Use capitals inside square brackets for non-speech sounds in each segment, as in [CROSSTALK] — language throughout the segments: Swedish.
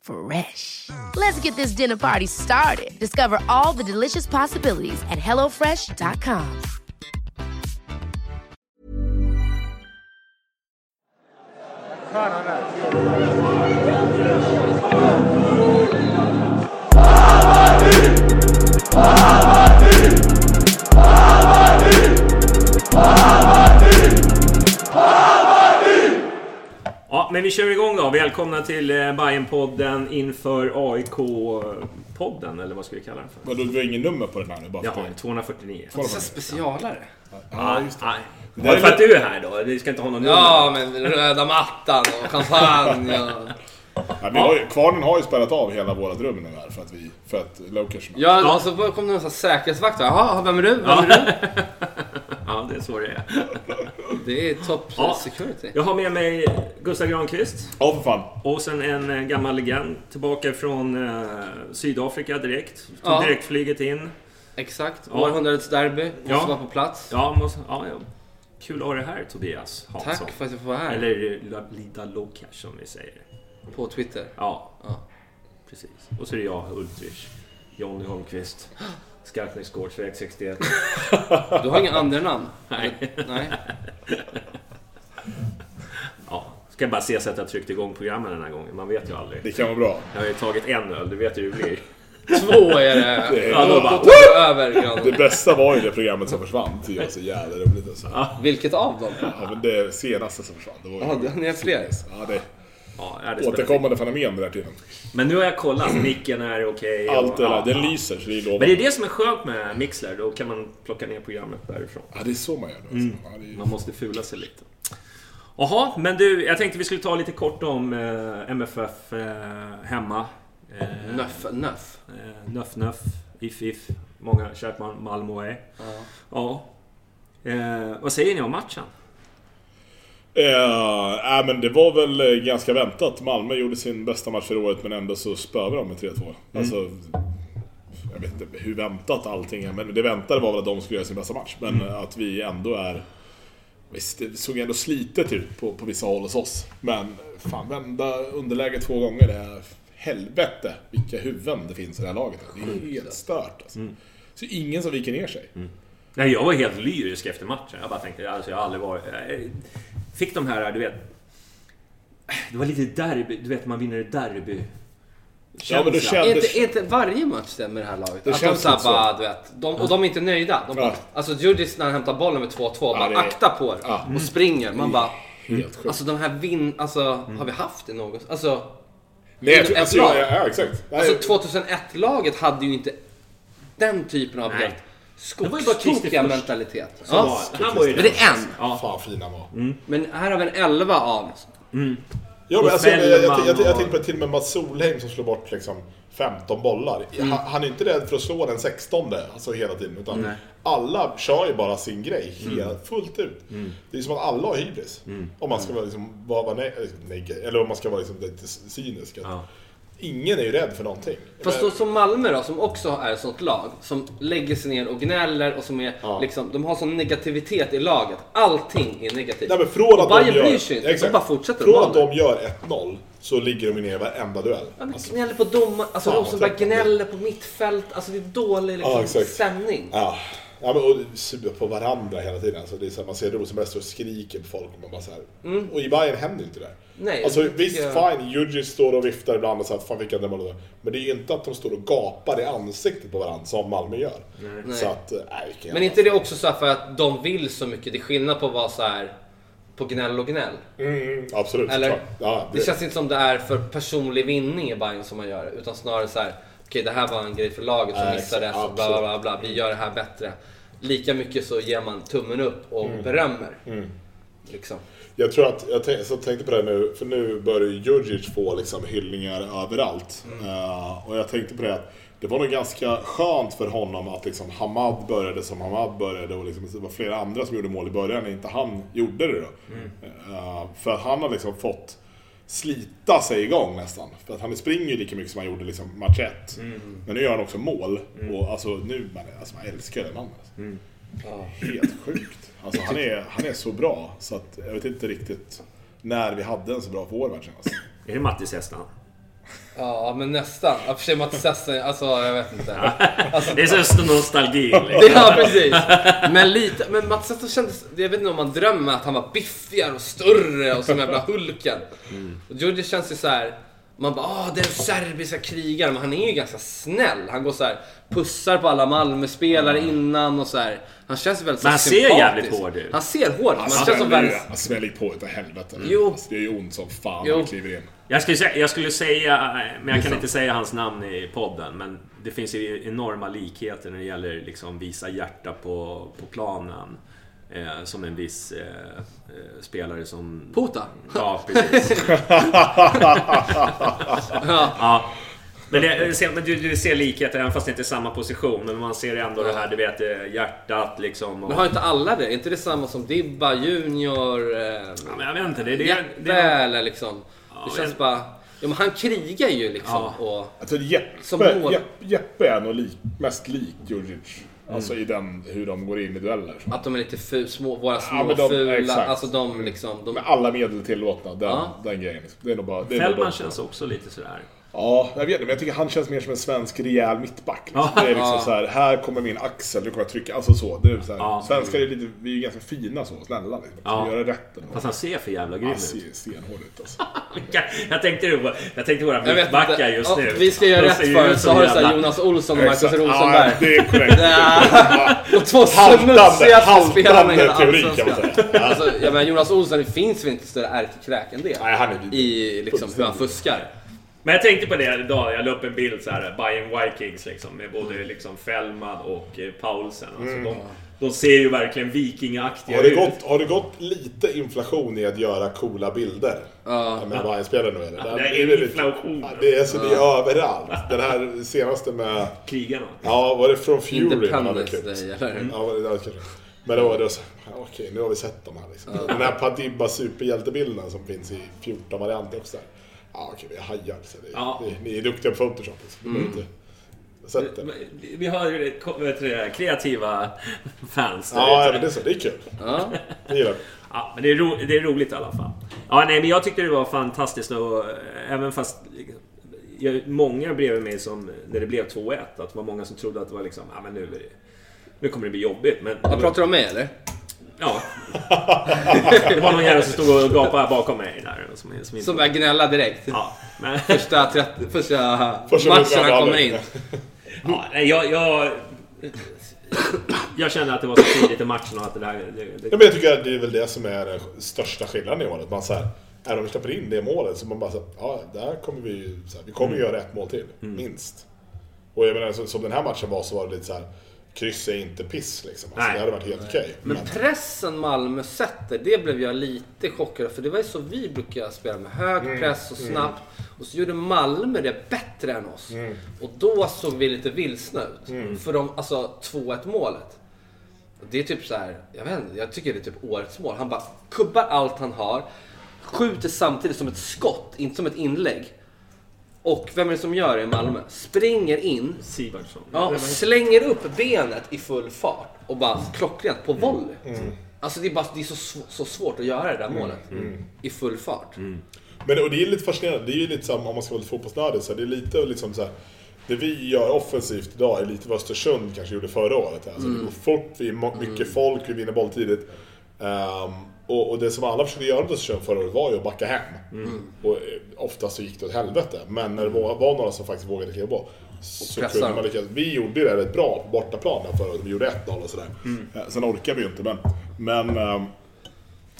Fresh. Let's get this dinner party started. Discover all the delicious possibilities at hellofresh.com. Ja, men vi kör igång då. Välkomna till eh, Bajenpodden inför AIK-podden, eller vad ska vi kalla den för? Vadå, du har ingen nummer på den här nu? Bara Ja, för det? 249. Får Så man- specialare. Ja, just det. Nej. Det är för att du är här då? Vi ska inte ha någon nummer? Ja, men röda mattan och champagne och... [LAUGHS] Ja, vi har ju, kvarnen har ju spärrat av hela vårt rum nu här för att vi... För att Lokers... Ja, och så kom det en sån här säkerhetsvakt. Jaha, vem är du? Vem är du? [LAUGHS] Ja, det är så det är. Det är top Ja. security. Jag har med mig Gustav Granqvist. Ja, för fan. Och sen en eh, gammal legend tillbaka från eh, Sydafrika direkt. Tog Ja. direktflyget in. Exakt. Ja. Århundradets derby. Måste Ja. vara på plats. Ja, måste, ja, ja. Kul att ha dig här Tobias Hansson. Tack för att jag får vara här. Eller eh, Lida Lokash som vi säger. På Twitter. Ja, Ja. precis. Och så är det jag, Ultrich. Jonny Holmqvist. Skarpnäcksgårdsväg 61. Du har inga andra namn? Nej. Nej. Ja, ska bara se så att jag tryckt igång programmen den här gången. Man vet ju aldrig. Det kan vara bra. Jag har ju tagit en öl, du vet hur det blir. Två är det. Det, Ja, då bara, Då över det bästa var ju det programmet som försvann. Det var så jävla roligt alltså. Vilket av dem? Ja, men det senaste som försvann. Det var ju... Ja, ni har fler. Ja, det är Ja, ja, det återkommande fenomen det där tiden. Men nu har jag kollat, micken är okej. och- Allt det där, ja, den ja. lyser så det är Men det är det som är skönt med Mixler, då kan man plocka ner programmet därifrån. Ja, det är så man gör det. Alltså. Ja, det är... Man måste fula sig lite. Jaha, men du, jag tänkte vi skulle ta lite kort om eh, MFF eh, hemma. Eh, Nöff, nöff. Eh, Nöff Nöff, If If, många kärt Mal- Malmö är. Ja. Eh, vad säger ni om matchen? Eh, äh, men det var väl eh, ganska väntat. Malmö gjorde sin bästa match för året men ändå så spöade de med 3-2. Alltså, jag vet inte hur väntat allting är, men det väntade var väl att de skulle göra sin bästa match. Men eh, att vi ändå är... Visst, det såg ändå slitet ut på, på vissa håll hos oss. Men fan, vända underläge två gånger, det är helvete vilka huvuden det finns i det här laget. Det är helt stört alltså. Så ingen som viker ner sig. Nej, jag var helt lyrisk efter matchen. Jag bara tänkte, alltså jag har aldrig varit... Fick de här, du vet... Det var lite derby, du vet man vinner ett derby. Ja, men det kändes... inte, är inte varje match det med det här laget? Det att de så. bara, du vet, de, och de är inte nöjda. De bara, Ja. Alltså Djurdjic när han hämtar bollen med 2-2, bara det är- akta på er. Ja. Och springer. Man bara, sjukt. alltså de här vinn... Alltså, har vi haft det något? Alltså, Nej, jag, alltså, ja, ja, exakt. Alltså 2001-laget hade ju inte den typen av Nej. Skogstokiga mentalitet. Ja. var, han var ju Men det är en. Ja. Fan fin han var. Men här har vi en 11 av. Ja, Och men alltså, jag, jag, jag, jag, jag tänkte på till och med Mats Solheim som slår bort liksom 15 bollar. Han, han är inte rädd för att slå den 16 alltså hela tiden. Utan alla kör ju bara sin grej helt, fullt ut. Det är som att alla har hybris. Om man ska vara, liksom, vara, vara ne- neg- eller om man ska vara liksom lite cynisk. Att Ja. Ingen är ju rädd för någonting. Fast då, som Malmö då, som också är ett sånt lag, som lägger sig ner och gnäller och som är Ja. liksom, de har sån negativitet i laget. Allting är negativt. Nej, men från att de Bayern gör, bryr sig inte, de bara fortsätter. Från att de gör 1-0 så ligger de ner i varenda duell. Ja, men Alltså, gnäller på domar, alltså trött man blir. gnäller på mittfält, alltså det är dålig liksom, Ja, stämning. ja. Ja, men, och sura på varandra hela tiden. Alltså, det är så här, man ser Rosenberg och skriker på folk. Och, man bara så här, och i Bayern händer inte det. Nej, alltså, jag visst, tycker- fine, Djurdjic står och viftar ibland och säger fan vilka det är. Men det är ju inte att de står och gapar i ansiktet på varandra som Malmö gör. Så att, nej, vilken Men jävla- inte det också så här för att de vill så mycket? Det är skillnad på att vara så här på gnäll och gnäll. Mm, absolut, Eller? Ja, Det känns inte som det är för personlig vinning i Bayern som man gör det. Utan snarare så här, okej det här var en grej för laget som missade, så bla, bla bla bla. Vi gör det här bättre. Lika mycket så ger man tummen upp och Mm. berömmer. Liksom. Jag tror att, jag tänkte, så tänkte på det nu, för nu börjar ju Djurdjic få liksom hyllningar överallt. Eh, och jag tänkte på det att det var nog ganska skönt för honom att liksom Hamad började som Hamad började och liksom, det var flera andra som gjorde mål i början när inte han gjorde det då. Eh, för att han har liksom fått slita sig igång nästan. För att han springer ju lika mycket som han gjorde liksom match ett. Men nu gör han också mål. Och alltså nu, man, alltså, man älskar den mannen. Alltså. Helt sjukt. Alltså han är, han är så bra så att jag vet inte riktigt när vi hade en så bra forward senast. Är det Mattis Hästan? Ja, men nästan. Ja, för sig Mattis Essen, alltså jag vet inte. Alltså, Det är så nostalgi. det, Liksom. ja, precis. Men lite, men Mats Essen kändes, jag vet inte om man drömmer att han var biffigare och större och som jävla Hulken. Och Georgie känns ju så här. Man bara ah den serbiska krigaren, men han är ju ganska snäll. Han går så här, pussar på alla Malmö-spelare innan och så här. Han känns ju väldigt Men han ser sympatisk. jävligt hård ut. Han ser hård ut. Han som smäller, väldigt... han smäller ju på utav helvete. Jo. Alltså, det är ju ont som fan Jo. han kliver in. Jag skulle, säga, jag skulle säga, men jag kan inte säga hans namn i podden, men det finns ju enorma likheter när det gäller liksom visa hjärta på, på planen. Eh, som en viss eh, eh, spelare som... Puta. Ja, precis. [LAUGHS] ja. Men, det, ser- men du, du ser likheter, även fast det inte är samma position. Men man ser ändå det här, du vet, eh, hjärtat liksom. Och, Men har inte alla det? Är inte det samma som Dibba, Junior, eh, ja, men jag vet inte, det, det, Jeppe det, eller liksom? Det känns bara... Ja men han krigar ju liksom Ja. och... Tror Jeppe, Som mål. Jeppe, Jeppe är nog lik, mest lik Djurdjic. Mm. Alltså i den, hur de går in i dueller. Att de är lite fu, små, våra små men de- fula, exakt. alltså de liksom... De, Med alla medel tillåtna, den, Ja. den grejen. liksom. Det är nog bara... Det är nog Fällman känns också lite sådär. Ja, jag vet det, men jag tycker han känns mer som en svensk rejäl mittback. Liksom. Det är liksom så här, här kommer min axel, nu kommer jag trycka. Alltså så. Det är så här. Svenskar är lite, vi är ganska fina så, snälla liksom. Ja. Göra rätt ändå. Fast han ser för jävla grym Han ut. ser stenhård ut alltså. [LAUGHS] Jag tänkte, på- jag tänkte på våra mittbackar inte. just Ja, nu. vi ska göra rätt för ut så har du såhär Jonas Olsson och Marcus. Rosenberg. Ja, det är korrekt. De [LAUGHS] två smutsigaste spelarna i hela haltande teori, kan man Allsvenskan. säga. Alltså, jag menar Jonas Olsson, det finns väl inte större ärkekräk än det? Nej, han är. I liksom hur han fuskar. Men jag tänkte på det idag, jag la upp en bild så här, Bayern Vikings liksom, med både liksom Fällman och eh, Paulsen. Alltså, de, de ser ju verkligen vikingaktiga Har det, ut. gått, har det gått lite inflation i att göra coola bilder? Ja. Med Bayern-spelare nu eller? Det är lite- inflation. Det är, så det är överallt. Den här senaste med... Krigarna. Ja, var det från Fury? Independence? Day, eller? Ja, var det. Men då var det så okej, nu har vi sett de här liksom. Den här Padibba superhjältebilden som finns i 14 varianter också. Där. Ja, okej, vi hajar. Så det, Ja. ni, ni är duktiga på Photoshop. Liksom. Mm. Inte sett det. Vi har ju det, kreativa [LAUGHS] fans. Ja, ute. men det är så. Det är kul. Ja. Det gillar vi. Ja, men det är, ro, det är roligt i alla fall. Ja, nej, men jag tyckte det var fantastiskt och eh, även fast jag, många bredvid mig som, när det blev 2-1, att det var många som trodde att det var liksom, ja men nu, är det, nu kommer det bli jobbigt. Men, Vad pratar du om mig eller? Ja. [LAUGHS] Det var någon jävel som stod och gapade bakom mig där. Som, som inte, Som börjar gnälla direkt. Ja, men, Första, 30, första, Första matchen han kommer in. ja, nej, jag, jag, jag kände att det var så tidigt i matchen och att det där... Det, Ja, det, men jag tycker att det är väl det som är den största skillnaden i år. Att man så här, om vi släpper in det målet så man bara så här, ja, där kommer vi ju- så här, vi kommer göra ett mål till, minst. Och jag menar, så, som den här matchen var så var det lite så här, kryss är inte piss liksom. Alltså, Nej. det hade varit helt okej. Men Men, pressen Malmö sätter, det blev jag lite chockad. För det var ju så vi brukar spela med. Hög Mm. press och snabbt. Och så gjorde Malmö det bättre än oss. Mm. Och då såg vi lite vilsna ut. För de, alltså 2-1 målet. Det är typ så här, jag vet inte, jag tycker det är typ årets mål. Han bara kubbar allt han har. Skjuter samtidigt som ett skott, inte som ett inlägg. Och vem är det som gör det i Malmö? Springer in, Sivardsson. Ja, och slänger upp benet i full fart och bara klockrent på volley. Alltså det är, bara, det är så, sv- så svårt att göra det där målet. I full fart. men och det är lite fascinerande, det är ju lite som om man ska vara lite fotbollsnördig, så här, det är lite liksom så här, det vi gör offensivt idag är lite vad Östersund kanske gjorde förra året. Alltså, Det går fort, vi är mo- mycket folk, vi vinner boll tidigt. Ehm, och, och det som alla försökte göra mot Östersund förra året var ju att backa hem. Och eh, oftast så gick det åt helvete. Men när det var, var några som faktiskt vågade kliva på så pressa kunde man lyckas. Vi gjorde det rätt bra på bortaplan där förra året. Vi gjorde 1-0 och sådär. Eh, Sen orkar vi ju inte men... men ehm,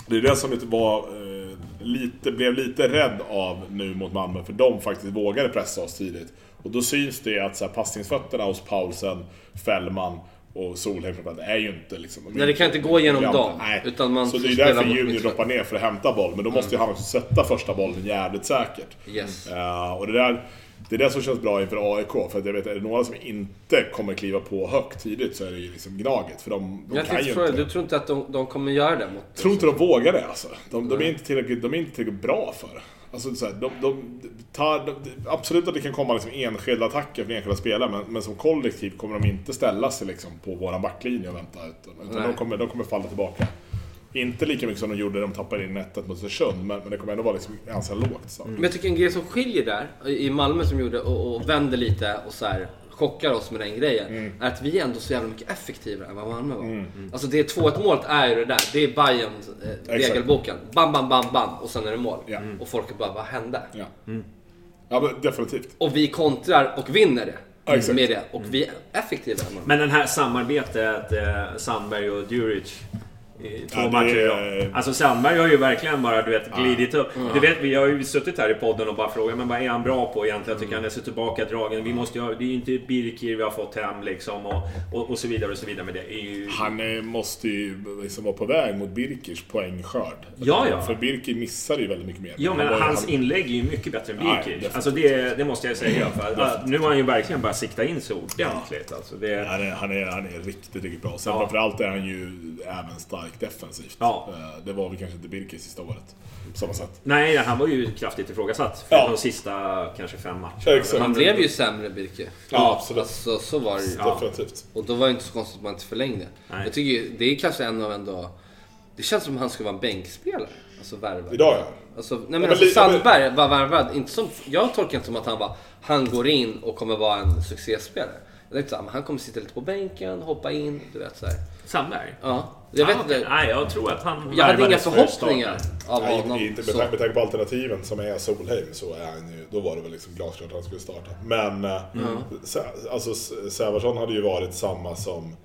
det är det som lite var, eh, lite, blev lite rädd av nu mot Malmö, för de faktiskt vågade pressa oss tidigt. Och då syns det att så här, passningsfötterna hos Paulsen, Fällman och Solheim framförallt är ju inte liksom... Nej, det kan inte gå genom Nej. utan man Så det är därför Junior droppar ner för att hämta boll, men då måste ju han också sätta första bollen jävligt säkert. Yes. Eh, och det där, det är det som känns bra inför AIK, för att jag vet, är det några som inte kommer kliva på högt tidigt så är det ju liksom Gnaget, för de, de Jag kan ju inte... du tror inte att de, de kommer göra det mot... Tror inte de vågar det alltså. De, de, är, inte tillräckligt, de är inte tillräckligt bra för det. Alltså, så här, de, de tar, de, absolut att det kan komma liksom enskilda attacker från enskilda spelare, men, men som kollektiv kommer de inte ställa sig liksom på våran backlinje och vänta. Utan, utan de, kommer, de kommer falla tillbaka. Inte lika mycket som de gjorde när de tappade in 1 mot Östersund, men, men det kommer ändå vara liksom ganska lågt. Så. Men jag tycker en grej som skiljer där, i Malmö som gjorde och, och vände lite och så här chockar oss med den grejen, Mm. är att vi är ändå så jävla mycket effektivare än vad Malmö var. Alltså det 2-1 målet är ju det där, det är Bayern eh, regelboken. Bam, bam, bam, bam och sen är det mål. Ja. Och folk är bara, vad hände? Ja. ja, men definitivt. Och vi kontrar och vinner det. Ja, exakt. med det. Och vi är effektivare än Malmö. Men den här samarbetet, eh, Sandberg och Djuric. Två Ja, matcher är- idag. Alltså Sandberg har ju verkligen bara du vet, glidit upp. Du vet, vi har ju suttit här i podden och bara frågat men vad är han bra på egentligen? Jag tycker han är så tillbakadragen. Vi måste ju det är ju inte Birkir vi har fått hem liksom och, och, och så vidare och så vidare. Men det är ju... Han eh, måste ju liksom vara på väg mot Birkers poängskörd. Ja, ja. För Birker missade ju väldigt mycket mer. Ja men Han hans han- inlägg är ju mycket bättre än Ja, Birkir. definitivt. alltså det, det måste jag säga. För, nu har han ju verkligen börjat sikta in sig ordentligt. Alltså det, Han är, han, är, han är riktigt, riktigt bra. Sen Ja. framförallt är han ju även stark defensivt. Ja. Eh, Det var väl kanske inte Birker sista året. På samma sätt. Nej, han var ju kraftigt ifrågasatt för Ja. de sista kanske fem matcherna. Han blev ju sämre Birke. Ja, absolut. Alltså så var det ju. Definitivt. Och då var det inte så konstigt att man inte förlängde. Nej. Jag tycker ju, det är kanske en av ändå... Det känns som han skulle vara en bänkspelare. Alltså värvad. Idag ja. Alltså, nej men men alltså ja, men- Sandberg var värvad, inte som... Jag tolkar inte som att han var... Han går in och kommer vara en succéspelare. Jag tänkte såhär, men han kommer sitta lite på bänken, hoppa in, du vet såhär. Sandberg? Ja, jag vet ah, inte. Nej, jag tror att han Jag hade inga förhoppningar av Nej, honom. inte, så. med, tanke- med tanke på alternativen som är Solheim så är han ju, då var det väl liksom glasklart att han skulle starta. Men Sä- alltså, Sävarsson hade ju varit samma som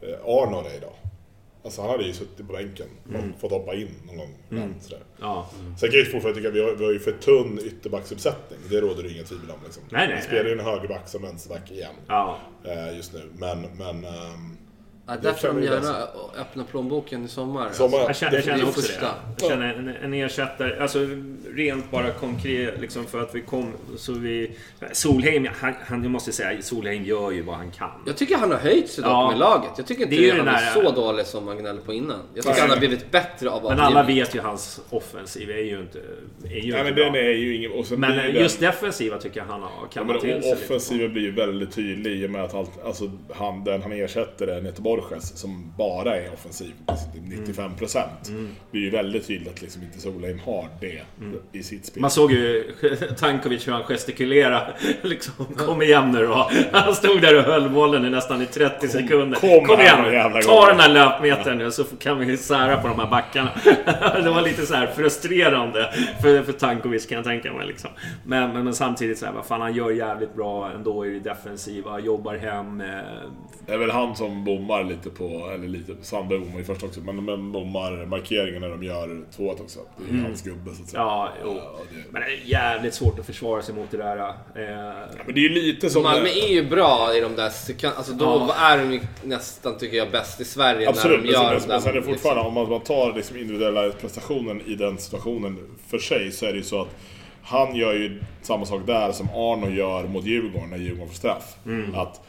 eh, Arnor är idag. Alltså han hade ju suttit på bänken och fått hoppa in någon gång. Sådär. Ja. Sen kan jag ju fortfarande tycka att vi har, vi har ju för tunn ytterbacksuppsättning. Det råder det inga tvivel om. Liksom. Nej, nej, vi spelar ju en högerback som vänsterback igen. Ja. eh, just nu. Men, men ehm, Ja, Jag där får de gärna öppna plånboken i sommar. sommar, Jag känner, jag känner också det. Jag känner en, en ersättare, alltså rent bara konkret liksom för att vi kom så vi... Solheim, han, han, jag måste säga, Solheim gör ju vad han kan. Jag tycker han har höjt sig dock Ja. med laget. Jag tycker inte Det är ju han är så dålig som man gnäller på innan. Jag tycker Nej. han har blivit bättre av Men alla vet ju hans offensiv är ju inte, är ju nej, inte men bra. den är ju ingen... Och sen Men den- just defensiva tycker jag han har Ja, kammat men till sig offensiven blir ju väldigt tydlig i och med att allt, alltså, han, den han ersätter är Neto Borges som bara är offensiv till 95%. Mm. Det blir ju väldigt tydligt att liksom inte Solheim har det i sitt spel. Man såg ju [LAUGHS] Tankovic hur han gestikulerade. [LAUGHS] Liksom, kom igen nu då. [LAUGHS] Han stod där och höll bollen i nästan i 30 sekunder. kom Kom, igen nu, Ta den här löpmetern nu så kan vi sära på de här backarna. Det var lite så här frustrerande för, för Tankovic kan jag tänka mig. Liksom. Men, men, men samtidigt så här, vad fan han gör jävligt bra ändå i det defensiva. Jobbar hem. Eh, Det är väl han som bommar lite på, eller lite, Sandberg bommar ju först också, men, men bommar markeringen när de gör tvået också. Det är ju hans gubbe så att säga. Mm. ja, jo. Ja, det, Men det är jävligt svårt att försvara sig mot det där. Eh, men det är ju lite som... Malmö är ju bra i de där sekund... Alltså då Ja. är de nästan, tycker jag, bäst i Sverige Absolut, när men de sen, gör de men sen är det liksom- fortfarande, om man, tar liksom individuella prestationen i den situationen för sig, så är det ju så att han gör ju samma sak där som Arno gör mot Djurgården när Djurgården får straff. Att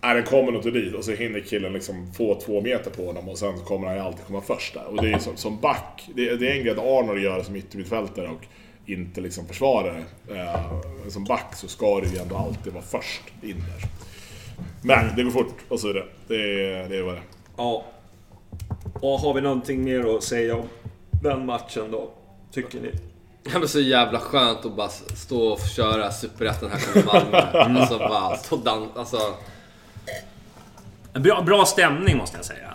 är den kommer något dit och så hinner killen liksom få två meter på honom och sen så kommer han ju alltid komma först där. Och det är som, som back, det, är- det är en grej att Arnold gör som yttermittfältare och inte liksom försvarare. Eh, som back så ska du ju ändå alltid vara först in där. Men det går fort och så är det. Det är, det är vad det är. Ja. Och har vi någonting mer att säga om den matchen då? Tycker ni? Det var så jävla skönt att bara stå och köra Superettan här från Malmö. [LAUGHS] Alltså bara stå och dan- alltså, Bra, bra stämning måste jag säga.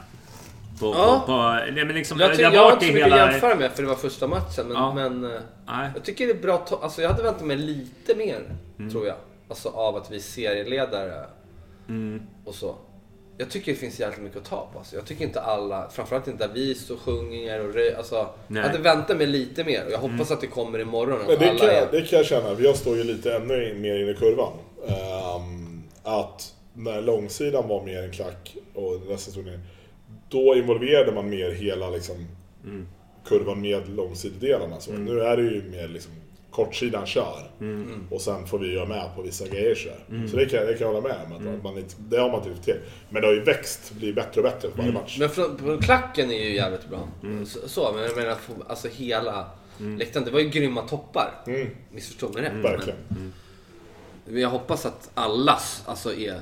På, Ja. på, på, nej, men liksom, jag, tycker, har jag har varit inte så mycket att hela... jämföra med för det var första matchen. Men, Ja. men eh, Nej. jag tycker det är bra Alltså jag hade väntat mig lite mer, Mm. tror jag. Alltså av att vi är serieledare Mm. och så. Jag tycker det finns jävligt mycket att ta på. Alltså. Jag tycker inte alla, framförallt inte där vi står och sjunger och rö- alltså, Nej. Jag hade väntat mig lite mer och jag hoppas att det kommer imorgon. Men det alla kan, är... jag, det kan jag känna, jag står ju lite ännu mer in i kurvan. Ehm, att när långsidan var mer en klack och resten stod ner, då involverade man mer hela liksom, kurvan med långsidedelarna. Så Nu är det ju mer liksom, kortsidan kör och sen får vi göra med på vissa grejer. Så, där. så det, kan, jag- det kan jag hålla med om, att man det har man inte till. Men det har ju växt, blivit bättre och bättre för varje match. Men från, klacken är ju jävligt bra. Så, så, men jag menar alltså hela läktaren. Det var ju grymma toppar. Missförstå mig rätt. Verkligen. Men jag hoppas att allas alltså är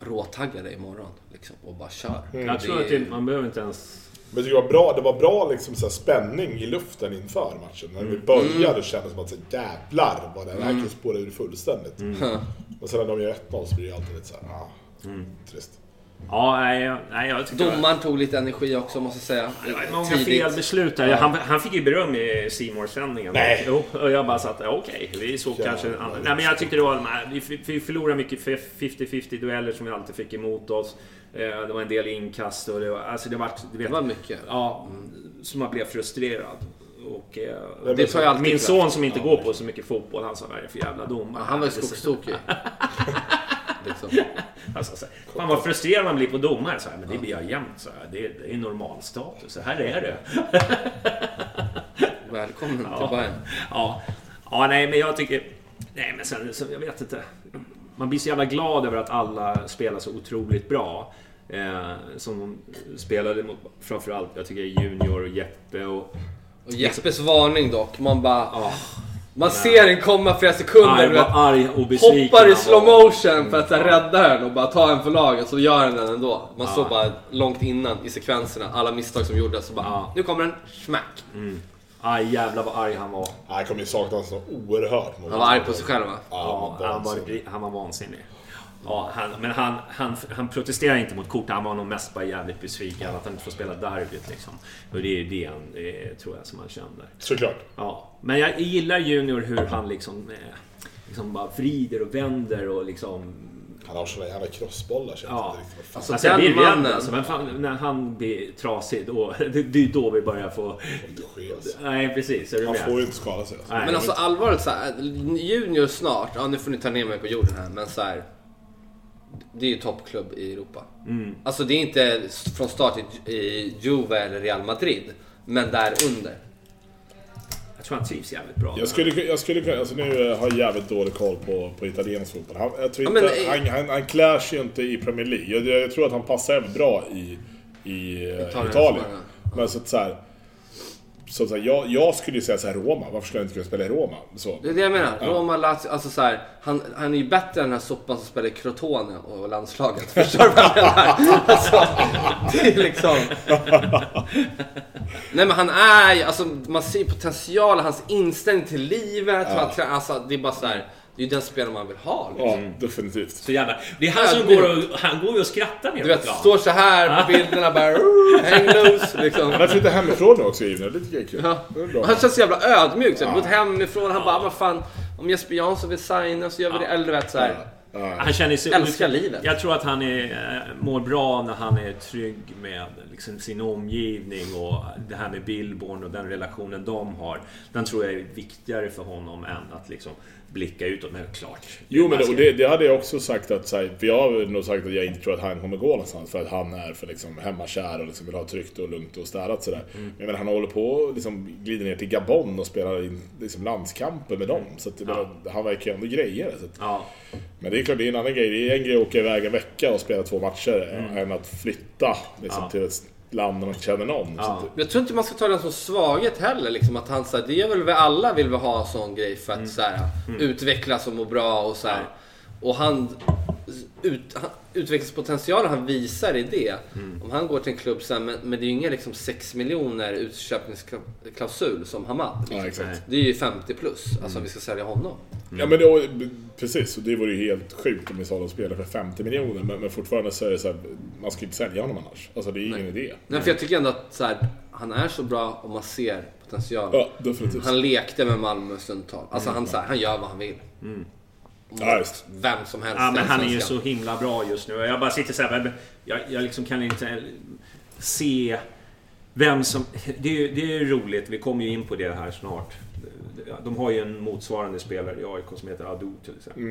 råtaggade imorgon. Liksom, och bara kör. Jag tror att det, man behöver inte ens... Men det var bra, det var bra liksom, så här, spänning i luften inför matchen. När vi började kändes det som att så, jävlar vad det här kan spåra ur fullständigt. [LAUGHS] Och sen när de gör 1-0 så blir det alltid lite såhär, ah, trist. Ja, nej, jag- nej jag tycker... Domaren tog lite energi också måste jag säga. Det var många Tidigt. felbeslut där. Han, han fick ju beröm i simor sändningen Nej. Jo, och jag bara satt, okej, vi såg Jävlar. kanske... Nej, men jag tyckte det var... nej, Vi, vi förlorade mycket 50-50 dueller som vi alltid fick emot oss. Eh, Det var en del inkast och det var... Alltså det var... Du vet, Det var mycket. Ja, så man blev frustrerad. Och, eh, Det Det tar alltid min son som inte går på så mycket fotboll, han sa vad är det för jävla domare? Han var ju [LAUGHS] skogstokig. [LAUGHS] liksom. [LAUGHS] Alltså, så, fan vad frustrerad man blir på domare. Så här, men det blir jag jämt. Så här. Det, är, det är normal status. Så här är det. [LAUGHS] Välkommen till Ja. Bayern. Ja. ja, nej men jag tycker... Nej men sen, så, jag vet inte. Man blir så jävla glad över att alla spelar så otroligt bra. Eh, som de spelade mot framförallt, jag tycker Junior och Jeppe och... Och Jeppes varning dock. Man bara... Ah, Man ser den komma flera sekunder. arg, vet. arg och besviken Hoppar i slow motion för att så här, rädda den och bara ta en för laget. Så gör den den ändå. Man såg bara långt innan i sekvenserna alla misstag som gjordes. Så bara, Ja. nu kommer den. Smack. Aj jävlar vad arg han var. Han kommer ju sakna honom så oerhört. Han var arg på sig själv va? Ja, Ja, han, var, han var vansinnig. Ja, han, men han, han, han protesterar inte mot kort. Han var nog mest bara jävligt besviken att han inte får spela derbyt. Liksom. Och det är det han, det tror jag som han känner. Såklart. Ja. Men jag gillar Junior hur han liksom, eh, liksom bara vrider och vänder och liksom... Han har såna jävla crossbollar känns Ja. det inte riktigt. Alltså, Alltså, jag den blir rädd mannen. alltså. Men fan, när han blir trasig, då, det, [LAUGHS] det är då vi börjar få... Lite skev. Nej, precis. Är Han med? får ju inte skada sig. Nej. Men alltså allvarligt så här, Junior snart, ja nu får ni ta ner mig på jorden här, men så här. Det är ju toppklubb i Europa. Mm. Alltså det är inte från start i, i Juve eller Real Madrid, men där under. Tror han trivs jävligt bra. Jag skulle, jag skulle alltså nu har jag jävligt dålig koll på, på italiensk fotboll. Han, jag tror Ja, inte, men, eh, han, han, han klär sig inte i Premier League. Jag, jag, tror att han passar även bra i, i eh, Italien, Italien. ja. Men så att så här, så så här, jag, jag skulle ju säga så här Roma, varför skulle jag inte kunna spela i Roma? Så. Det är det jag menar. Roma, Lazio, alltså så här, han, han är ju bättre än den här soppan som spelar i Crotone och landslaget. [LAUGHS] Förstår du vad jag menar? Alltså, det är liksom... [LAUGHS] Nej men han är ju, alltså man ser potential, hans inställning till livet. han trä- alltså, det är bara så här, det är ju den spelare man vill ha. Liksom. Ja, definitivt. Så jävla... Det är han som går och, han går ju och skrattar ner Du vet, står så här på bilderna bara "Ooh, hang loose liksom. Han har flyttat hemifrån nu också det tycker jag är kul. Ja. Är. Han känns så jävla ödmjuk. Så ja. Gått hemifrån, han bara, vad fan, om Jesper Jansson vill signa så gör vi det. Eller du vet så här. Han känner sig... Älskar livet. Jag tror att han är, eh, mår bra när han är trygg med liksom, sin omgivning och det här med Billborn och den relationen de har. Den tror jag är viktigare för honom än att liksom blicka utåt. Men klart. Jo men det, och det, det hade jag också sagt att, så här, för jag har nog sagt att jag inte tror att han kommer gå någonstans för att han är för liksom hemmakär och liksom vill ha tryggt och lugnt och städat sådär. Mm. Men han håller på och liksom glider ner till Gabon och spelar in liksom landskamper med dem. Så att, det menar, han verkar ju ändå grejer. Så att, Ja. men det är klart, det är en annan grej. Det är en grej att åka iväg en vecka och spela två matcher än att flytta liksom, Ja. till ett land där man känner någon. Så Ja. att, Men Jag tror inte man ska ta den som svaghet heller. Liksom, att han, så här, det är väl vi alla vill väl ha en sån grej för att så här, utvecklas och må bra och så här. Och han, ut, han utvecklingspotentialen han visar i det. Mm. Om han går till en klubb sen, men, men det är ju inga liksom 6 miljoner utköpningsklausul som Hamad. Liksom. Ja. Det är ju 50 plus, alltså om vi ska sälja honom. Ja men då, precis, och det vore ju helt sjukt om vi sålde en spelare för 50 miljoner. Men, men fortfarande så är det så här, man ska ju inte sälja honom annars. Alltså det är ingen idé. Nej, för jag tycker ändå att så här, han är så bra om man ser potential. Ja, definitivt. Han lekte med Malmö stundtal. Alltså han, så här, han gör vad han vill. Ja, just. Vem som helst Ja, men han är ju så himla bra just nu. Jag bara sitter så här, jag, jag liksom kan inte se vem som... Det är, ju- det är ju roligt, vi kommer ju in på det här snart. De har ju en motsvarande spelare i AIK som heter Ado till exempel.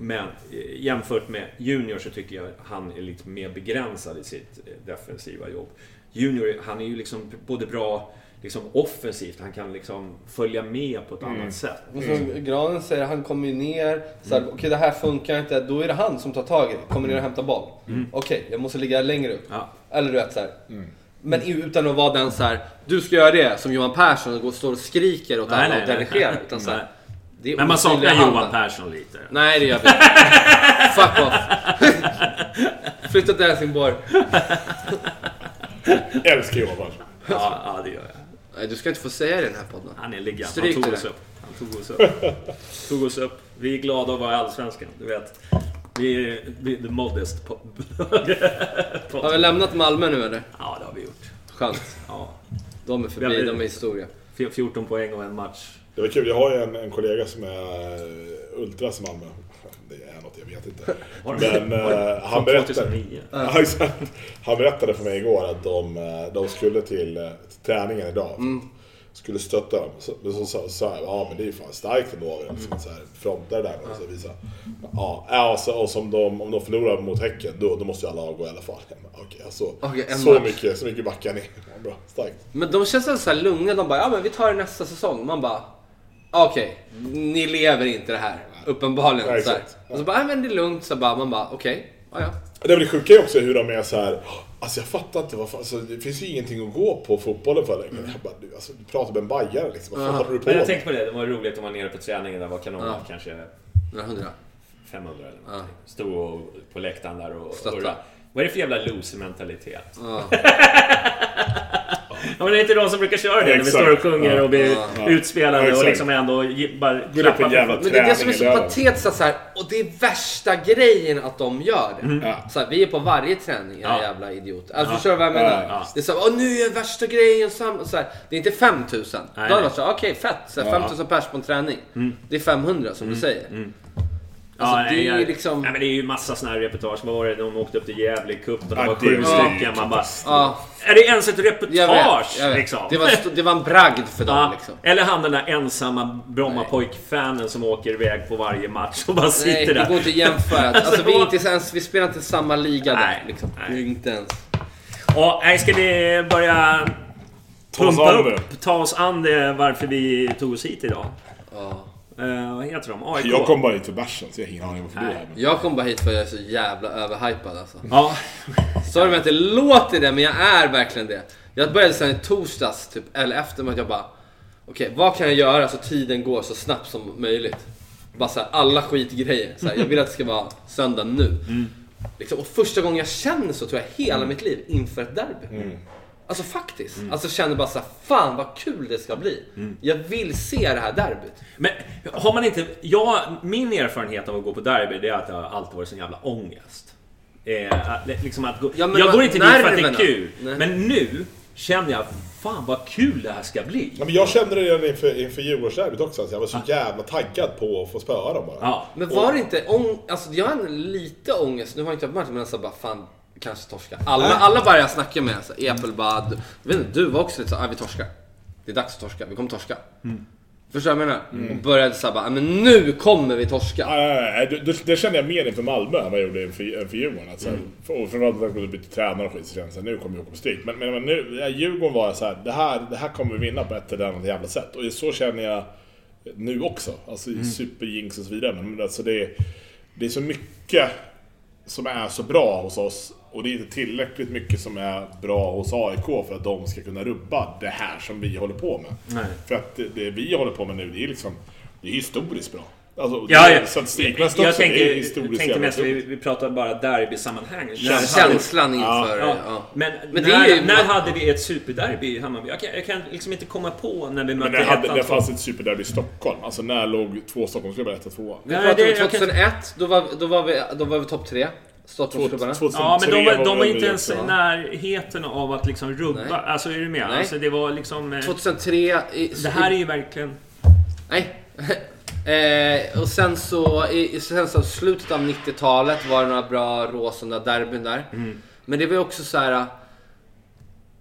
Men eh, jämfört med Junior så tycker jag han är lite mer begränsad i sitt eh, defensiva jobb. Junior, han är ju liksom både bra liksom offensivt, han kan liksom följa med på ett annat sätt. Och så Granen säger, han kommer ju ner. Så här, Okej, det här funkar inte. Då är det han som tar tag i det. Kommer ner och hämtar boll. Okej, jag måste ligga längre upp. Ja. Eller du vet så här. Men utan att vara den så här. du ska göra det som Johan Persson och går och står och skriker åt alla och nej. dirigerar. Utan så här, Nej. det är Men man saknar Johan. Persson lite. Nej, det gör vi inte. [LAUGHS] Fuck off. Flytta till Helsingborg. Älskar Johan Persson. Ja, ja, det gör jag. Nej, du ska inte få säga det i den här podden. Han är en legend. Han Stryk tog oss upp. Han tog oss upp. tog oss upp. Vi är glada att vara i Allsvenskan, du vet. Vi är, vi är the modest po- [LAUGHS] Har vi lämnat Malmö nu eller? Ja, det har vi gjort. Skönt. Ja. De är förbi, har- de är historia. 14 poäng och en match. Det var kul, jag har ju en, en kollega som är eh, ultras i Malmö. Det är något, jag vet inte. Men eh, han berättade... 2009. Ja, exakt. Han berättade för mig igår att de, eh, de skulle till, eh, till träningen idag. Skulle stötta dem. Så, så sa så här, ja men det är ju fan starkt ändå. Mm. Liksom, så här, fronta det där och så visa. Ja, ja och, så, som de, om de förlorar mot Häcken då, då måste ju alla avgå i alla fall. [LAUGHS] Okej, alltså, Okej, en så, match. mycket, så mycket backar ni. [LAUGHS] Ja, bra, starkt. Men de känns så här lugna. De bara, ja men vi tar det nästa säsong. Man bara, okej, ni lever inte det här. Uppenbarligen. Ja, så här. Och så bara, ja men det är lugnt. Så bara, man bara, okej, ja ja. Det det sjuka också hur de är så här. Alltså jag fattar inte varför, alltså, det finns ju ingenting att gå på fotbollen för längre. Jag bara, du, alltså, du pratar med en bajare liksom. Vad fan håller du på Men jag tänkte på det, det var roligt att vara nere på träningen där. Vad kan de vara? Kanske Några hundra. 500 eller någonting. Stod och, på läktaren där och Stötta. Vad är det för jävla loser-mentalitet? Ja. [LAUGHS] Ja, men det är inte de som brukar köra det när vi Exakt. står och sjunger Ja. och blir Ja. utspelade och liksom ändå ge- bara Går upp på klappar en jävla Men det är det som är så träning i lördags. patetiskt att så här, och det är värsta grejen att de gör det. Ja. Så här, vi är på varje träning, era Ja. jävla idiot. Alltså förstår du vad jag menar? Ja, Det är såhär, åh nu är värsta grejen sam-" så här, Det är inte 5000. Då Nej, hade nej. varit såhär, okej fett. Så här, 5000 pers på en träning. Det är 500 som du säger. Alltså, det är ju nej, liksom- Nej, men det är ju massa såna här reportage. Vad var det? De åkte upp till Gävle cupen. Det Ja, var sju stycken. Man bara... Ja, Är det ens ett jag vet. reportage? Jag vet. Liksom? Det, var det var en bragd för dem Ja, liksom. Eller han den där ensamma Brommapojk-fanen som åker iväg på varje match och bara sitter Nej, där. det går inte att jämföra. [LAUGHS] Alltså, Alltså, vi, inte ens, vi spelar inte samma liga Nej, där. Liksom. nej. Det är inte ens. Ja, nej, ska vi börja Ta oss upp, ta oss an det varför vi tog oss hit idag? Ja. Eh, vad heter de? AIK? Jag kom bara hit för bärsen så jag har ingen aning varför du är här. men- Jag kom bara hit för att jag är så jävla överhypad alltså. Ja, Sorry om jag inte låter det, men jag är verkligen det. Jag började sen i torsdags, typ, eller efter att jag bara... Okej, vad kan jag göra så tiden går så snabbt som möjligt? Bara så här, alla skitgrejer. Så här, jag vill att det ska vara söndag nu. Liksom, och första gången jag känner så tror jag hela mitt liv inför ett derby. Alltså faktiskt. Alltså känner bara så här, fan vad kul det ska bli. Jag vill se det här derbyt. men har man inte... Jag, min erfarenhet av att gå på derby det är att det har alltid varit sån jävla ångest. Eh, att, liksom att gå, Ja, jag vad- går inte dit för att det är kul. Nej. Men nu känner jag, fan vad kul det här ska bli. Ja, men jag kände det redan inför, inför Djurgårdsderbyt också. Alltså jag var så jävla taggad på att få spöa dem bara. Ja. Men var det inte ång... Alltså jag har en lite ångest, nu har jag inte varit matchen, men alltså bara fan, kanske torska. Alla, alla bara jag snackar med, så, Epelbad, jag vet inte, du var också lite så ah, vi torskar. Det är dags att torska, vi kommer torska. Förstår du vad jag menar? Och började såhär bara, ah, men nu kommer vi torska. Nej, nej, nej, det, det, det kände jag mer inför Malmö än vad jag gjorde inför, inför Djurgården. Alltså, för, och framförallt när jag bytte tränare och skit så kände jag såhär, nu kommer på stryk. Men, men, men nu, ja, Djurgården var såhär, det här, det här kommer vi vinna på ett eller annat jävla sätt. Och så känner jag nu också. Alltså i superjinx och så vidare. Men alltså det, det är så mycket som är så bra hos oss. Och det är inte tillräckligt mycket som är bra hos AIK för att de ska kunna rubba det här som vi håller på med. Nej. För att det, det vi håller på med nu, det är liksom det är historiskt bra. Alltså, Ja, det- ja. statistikmässigt Jag också, det är tänker, historiskt jävla mest, vi, vi pratar bara derbysammanhang. När Känslan. inför... Ja. Ja. Men, Men det när, är ju- när hade vi ett superderby i Hammarby? Jag kan, jag kan liksom inte komma på när vi mötte det, ettan, det tvåan. fanns ett superderby i Stockholm. Alltså när låg två Stockholmsklubbar 1 och 2? Vi pratade det- kan- 2001, då var, då var vi, då var vi topp tre. Stockholmsklubbarna. Ja, men de, var, de var inte ens i närheten av att liksom rubba. Nej. Alltså är du med? Nej. Alltså det var liksom... eh, 2003... I, Det här är ju verkligen... Nej. [LAUGHS] eh, och sen så, i, sen så slutet av 90-talet var det några bra Råsunda derbyn där. Mm. Men det var ju också så här.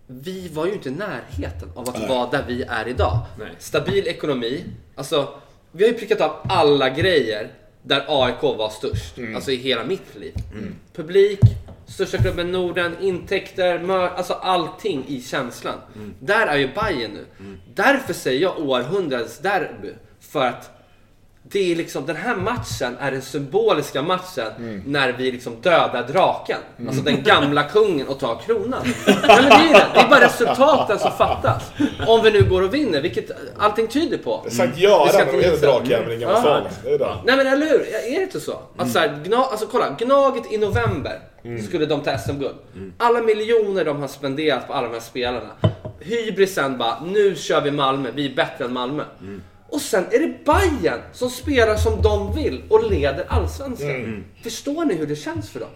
Vi var ju inte i närheten av att vara där vi är idag. Nej. Stabil ekonomi. Alltså, vi har ju prickat av alla grejer där AIK var störst. Mm. Alltså i hela mitt liv. Publik, största klubben Norden, intäkter, mör, alltså allting i känslan. Mm. Där är ju Bayern nu. Därför säger jag århundradets derby. För att det är liksom, den här matchen är den symboliska matchen när vi liksom dödar draken. Alltså den gamla [LAUGHS] kungen och tar kronan. Nej, men det, är det. det är bara resultaten som fattas. Om vi nu går och vinner, vilket allting tyder på. Sankt Göran, heter gissa. Drakjäveln i Gamla stan. Det är det. Nej men eller hur? Är det inte så? Att så här, gna, alltså kolla, Gnaget i november skulle de ta SM-guld. Alla miljoner de har spenderat på alla de här spelarna. Hybrisen bara, nu kör vi Malmö, vi är bättre än Malmö. Och sen är det Bayern som spelar som de vill och leder Allsvenskan. Förstår ni hur det känns för dem?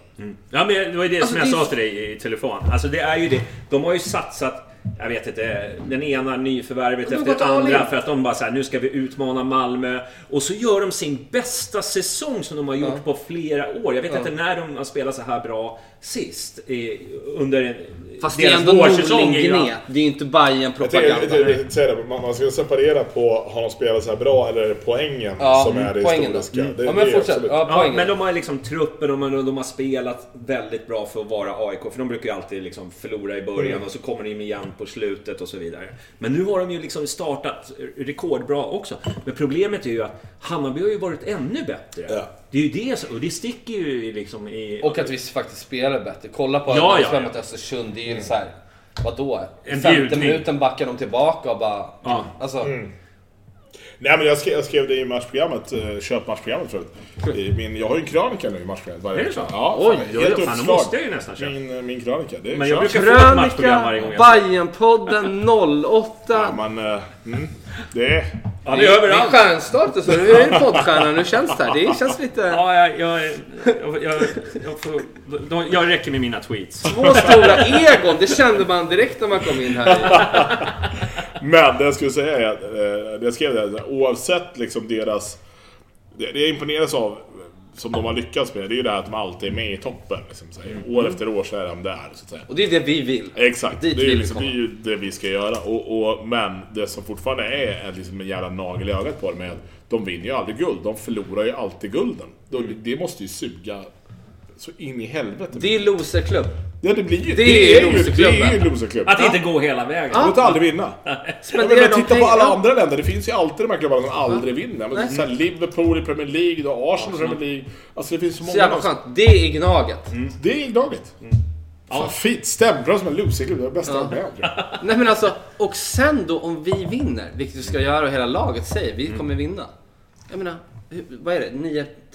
Ja, men det var ju det Alltså, som jag är- sa till dig i telefon. Alltså det är ju det. De har ju satsat, jag vet inte, den ena nyförvärvet efter det andra för att de bara såhär, nu ska vi utmana Malmö. Och så gör de sin bästa säsong som de har gjort på flera år. Jag vet Ja. inte när de har spelat så här bra sist. I, under Fast det är ändå Norling-Gnet. Det är ju inte bayern Jag propaganda tänkte- jag tänkte säga det, man man ska separera på har de spelat så här bra eller är det poängen Ja, som är det poängen då. historiska. Mm. Det, Ja, men det är fortsätt. Ja, Ja, men de har liksom truppen och de, de har spelat väldigt bra för att vara AIK. För de brukar ju alltid liksom förlora i början Mm. och så kommer de igen på slutet och så vidare. Men nu har de ju liksom startat rekordbra också. Men problemet är ju att Hammarby har ju varit ännu bättre. Ja. Det är ju det och det sticker ju liksom i... Och att vi faktiskt spelar bättre. Kolla på Ja, ja, ja. mot Östersund. Det är ju så här. Vadå? I En femte bjudning. minuten backar de tillbaka och bara... Ja. Alltså, Mm. Nej men jag skrev, jag skrev det i matchprogrammet, eh, köpmatchprogrammet förut. I min, jag har ju en krönika nu i matchprogrammet varje Är det vecka. så? Ja, Oj, fan, helt oj. Fan, då uppslag. måste jag ju nästan köpa. Min, eh, min krönika. Det är Men jag brukar få ett matchprogram varje gång Krönika. Bajenpodden 08. Ja, man, eh, mm, det är... Ja, det är Det är överallt. stjärnstatus. Hur är det poddstjärnan? Hur känns det här? Det känns lite... Ja, jag, jag, jag, jag, jag, får, jag räcker med mina tweets. Två stora egon. Det kände man direkt när man kom in här. Men det jag skulle säga är att, eh, det jag skrev där, oavsett liksom deras... Det, det jag imponeras av, som de har lyckats med, det är ju det här att de alltid är med i toppen. Liksom, här. År efter år så är de där, så att säga. Och det är det vi vill. Exakt, det Dit är, ju liksom, det är ju det vi ska göra. Och, och, men det som fortfarande är, är liksom en jävla nagel i ögat på dem är att de vinner ju aldrig guld. De förlorar ju alltid gulden. Då, det måste ju suga så in i helvete. Det är loserklubb. Ja, det blir ju... det Det, är ju, det loserklubben. är ju. Att inte gå hela vägen. De får aldrig vinna. Ja, men de titta på alla Ja. andra länder. Det finns ju alltid de här klubbarna som aldrig vinner. Men så här, Liverpool i Premier League, du har Arsenal i Premier League. Alltså det finns så många. Så jävla skönt. Det är Gnaget. Det är Gnaget. Fan, fint. Stämbra som en loserklubb. Det är det bästa jag har med jag. Nej men alltså, och sen då om vi vinner, vilket vi ska göra och hela laget säger, vi kommer vinna. Jag menar, vad är det?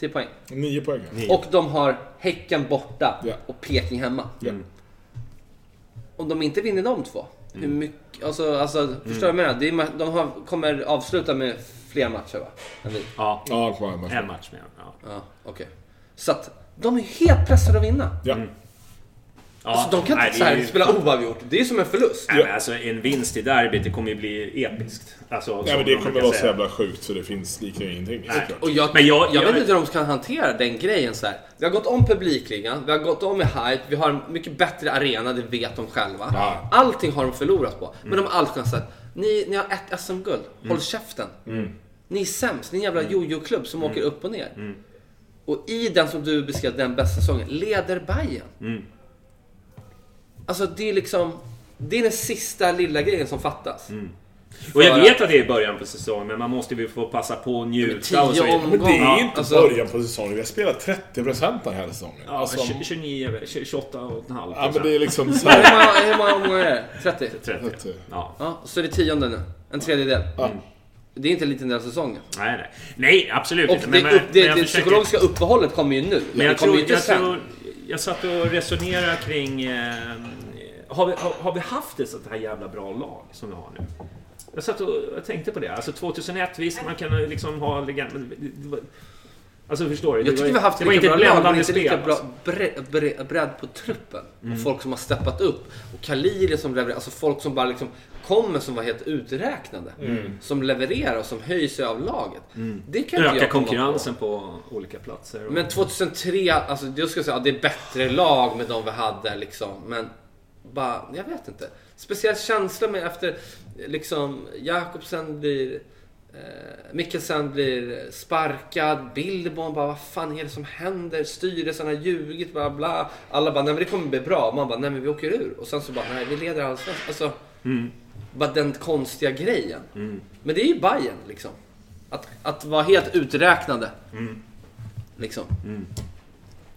9-10 poäng. Nio poäng. Och de har Häcken borta Ja. och Peking hemma. Ja. Om de inte vinner de två, hur mycket... Alltså, alltså förstår du vad jag menar? Det är, ma- de har, kommer avsluta med fler matcher va? Än vi. Ja, Ja, kom igen. en match med. Ja. Ja, okej. Så att de är helt pressade att vinna. Ja. Ja, Alltså, de kan nej, inte så är här, ju- spela oavgjort. Det är som en förlust. Nej, men alltså en vinst i derbyt, det kommer ju bli episkt. Alltså, Nej men det de kommer vara så säga. jävla sjukt så det finns lika ingenting. Nej. Och jag, Men jag- jag, jag- vet inte hur de kan hantera den grejen så här. Vi har gått om publikligan, vi har gått om med hype, vi har en mycket bättre arena, det vet de själva. Ja. Allting har de förlorat på. Men de har alltid kunnat säga ni, ni har ett SM-guld, håll käften. Ni är sämst, ni är en jävla jojo-klubb som åker upp och ner. Och i den som du beskrev, den bästa säsongen, leder Bayern. Alltså det är liksom, det är den sista lilla grejen som fattas. Och jag vet att det är början på säsongen, men man måste ju få passa på och njuta och så vidare. Men det är ju inte alltså- början på säsongen. Vi har spelat 30% den här säsongen. Ja, alltså, 20 29, 28 och en halv ja men det är liksom så Hur här. många, hur många omgångar är det? 30? 30. Ja. Ja, så är det tionde nu. En tredjedel. Ja. Det är inte en liten del av säsongen. Nej, nej. Nej, absolut Och inte. det, Men- upp, men det, jag det försöker- psykologiska uppehållet kommer ju nu. Men det jag kommer tror, inte jag sen. tror... Jag satt och resonerade kring... Eh, har, vi, har, har vi haft ett sånt här jävla bra lag som vi har nu? Jag satt och jag tänkte på det. Alltså 2001, visst man kan liksom ha legend... Men det, det var, alltså förstår du? Jag tycker vi har haft det var lika bra lag, men inte lika bra alltså. bre, bre, bredd på truppen. Mm. Och folk som har steppat upp. Och Kaliri som levererar. Alltså folk som bara liksom kommer som var helt uträknade. Som levererar och som höjs sig av laget. Det kan Öka jag konkurrensen på olika platser. På. Men 2003, alltså jag skulle säga att det är bättre lag med de vi hade liksom. Men bara, jag vet inte. Speciell känsla med efter liksom Jakobsen blir Eh, Mikkelsen blir sparkad, Billborn bara vad fan är det som händer? Styrelsen har ljugit, bla bla. Alla bara nej men det kommer bli bra. Man bara nej men vi åker ur. Och sen så bara nej vi leder allsvenskan. Alltså, bara den konstiga grejen. Men det är ju Bayern liksom. Att, att vara helt uträknade. Liksom.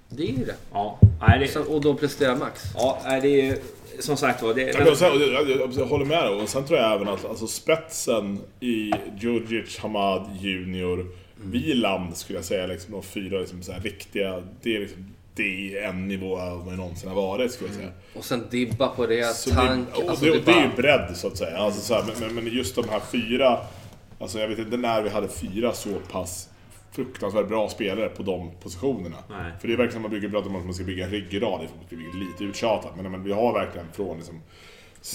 Det är ju det. Ja, nej, det, Sen, och då prestera max. ja, nej, det är som sagt var... Det, Jag, säga- jag, jag, jag håller med dig. Och sen tror jag även att alltså, spetsen i Djurdjic, Hamad, Junior, Wieland skulle jag säga, liksom, de fyra liksom, så här, riktiga... Det är, liksom, det är en nivå över vad någonsin har varit, skulle jag säga. Och sen dibba på det, Så tank. det, och alltså, det, det, det är ju bredd så att säga. Alltså, så här, men, men just de här fyra, alltså jag vet inte när vi hade fyra så pass fruktansvärt bra spelare på de positionerna. Nej. För det är verkligen, man brukar prata om att man ska bygga en ryggrad, det blir lite uttjatat. Men, men vi har verkligen från liksom,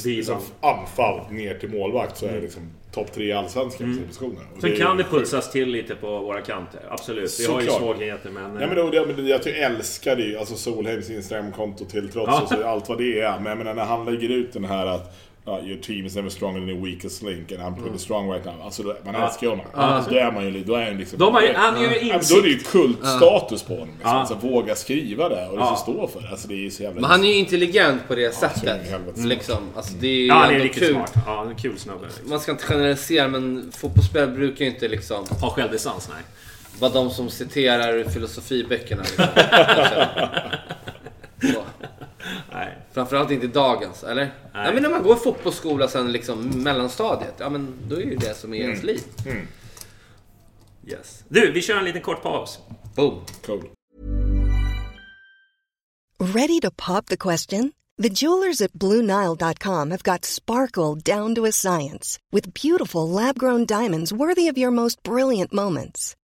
liksom anfall ner till målvakt så är det liksom topp tre i Allsvenskan på positionerna. Och Sen kan det putsas till lite på våra kanter. Absolut. Vi har ju svagheter men... Ja, men då, det, men jag, tycker- älskar det ju, alltså Solheims Instagramkonto till trots Ja. och så, allt vad det är. Men jag menar när han lägger ut den här att ja, your team is never stronger than your weakest link and I'm pretty strong right now. Alltså man älskar ju honom. Alltså, då är man ju, då är han liksom... De har ju, han är ju Ja, insikt. då är det ju kultstatus på honom. Liksom. Ja. Alltså, våga skriva det och liksom Ja. stå för det. Alltså det är så jävla... Men han är ju intelligent på det sättet. helvete. liksom. Alltså, det är ju Ja, han är ändå riktigt kul. smart. Ja, en kul snubbe. Man ska inte generalisera men fotbollsspelare brukar ju inte liksom Ha självdistans, nej. vara de som citerar filosofiböckerna. Liksom. [LAUGHS] [LAUGHS] Framförallt inte dagens, eller? Nej. men när man går fotbollsskola sen liksom mellanstadiet, ja men då är ju det som är ens liv. Yes. Du, vi kör en liten kort paus. Boom! Cool. Ready to pop the question? The jewelers at BlueNile.com have got sparkle down to a science with beautiful lab grown diamonds worthy of your most brilliant moments.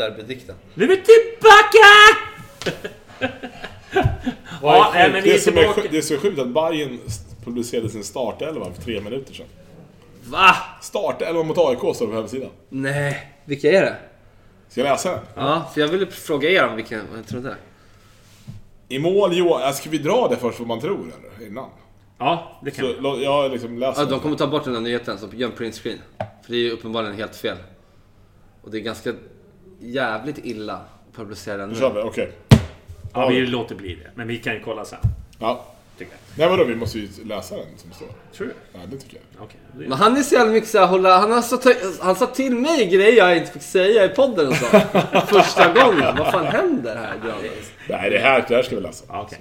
Derbydikten. Nu är vi tillbaka! ja, nej, men vi det, är som är, tillbaka. sjukt- det är sjukt är att Bayern publicerade sin startelva för tre minuter sedan. Va? Startelva mot AIK står det på hemsidan. Nej, vilka är det? Ska jag läsa den? Ja, för jag ville fråga er om vilka, jag tror inte. I mål Johan... Ska vi dra det först vad man tror eller? Innan? Ja, det kan Så, vi. lå- jag liksom läst Ja, de kommer ta bort den där nyheten, så gör en print screen. För det är ju uppenbarligen helt fel. Och det är ganska jävligt illa att publicera den Nu kör vi, okej. Ja, vi låter bli det. Men vi kan ju kolla sen. Ja. Tycker jag. Nej vadå, vi måste ju läsa den som står. Tror du? Ja, det tycker jag. Okej. det- Men han är så jävla mycket såhär, hålla, han, har så, han sa till mig grejer jag inte fick säga i podden och så. [LAUGHS] Första gången. Vad fan händer här? Nej, det här, det här ska vi läsa. Ja, okej.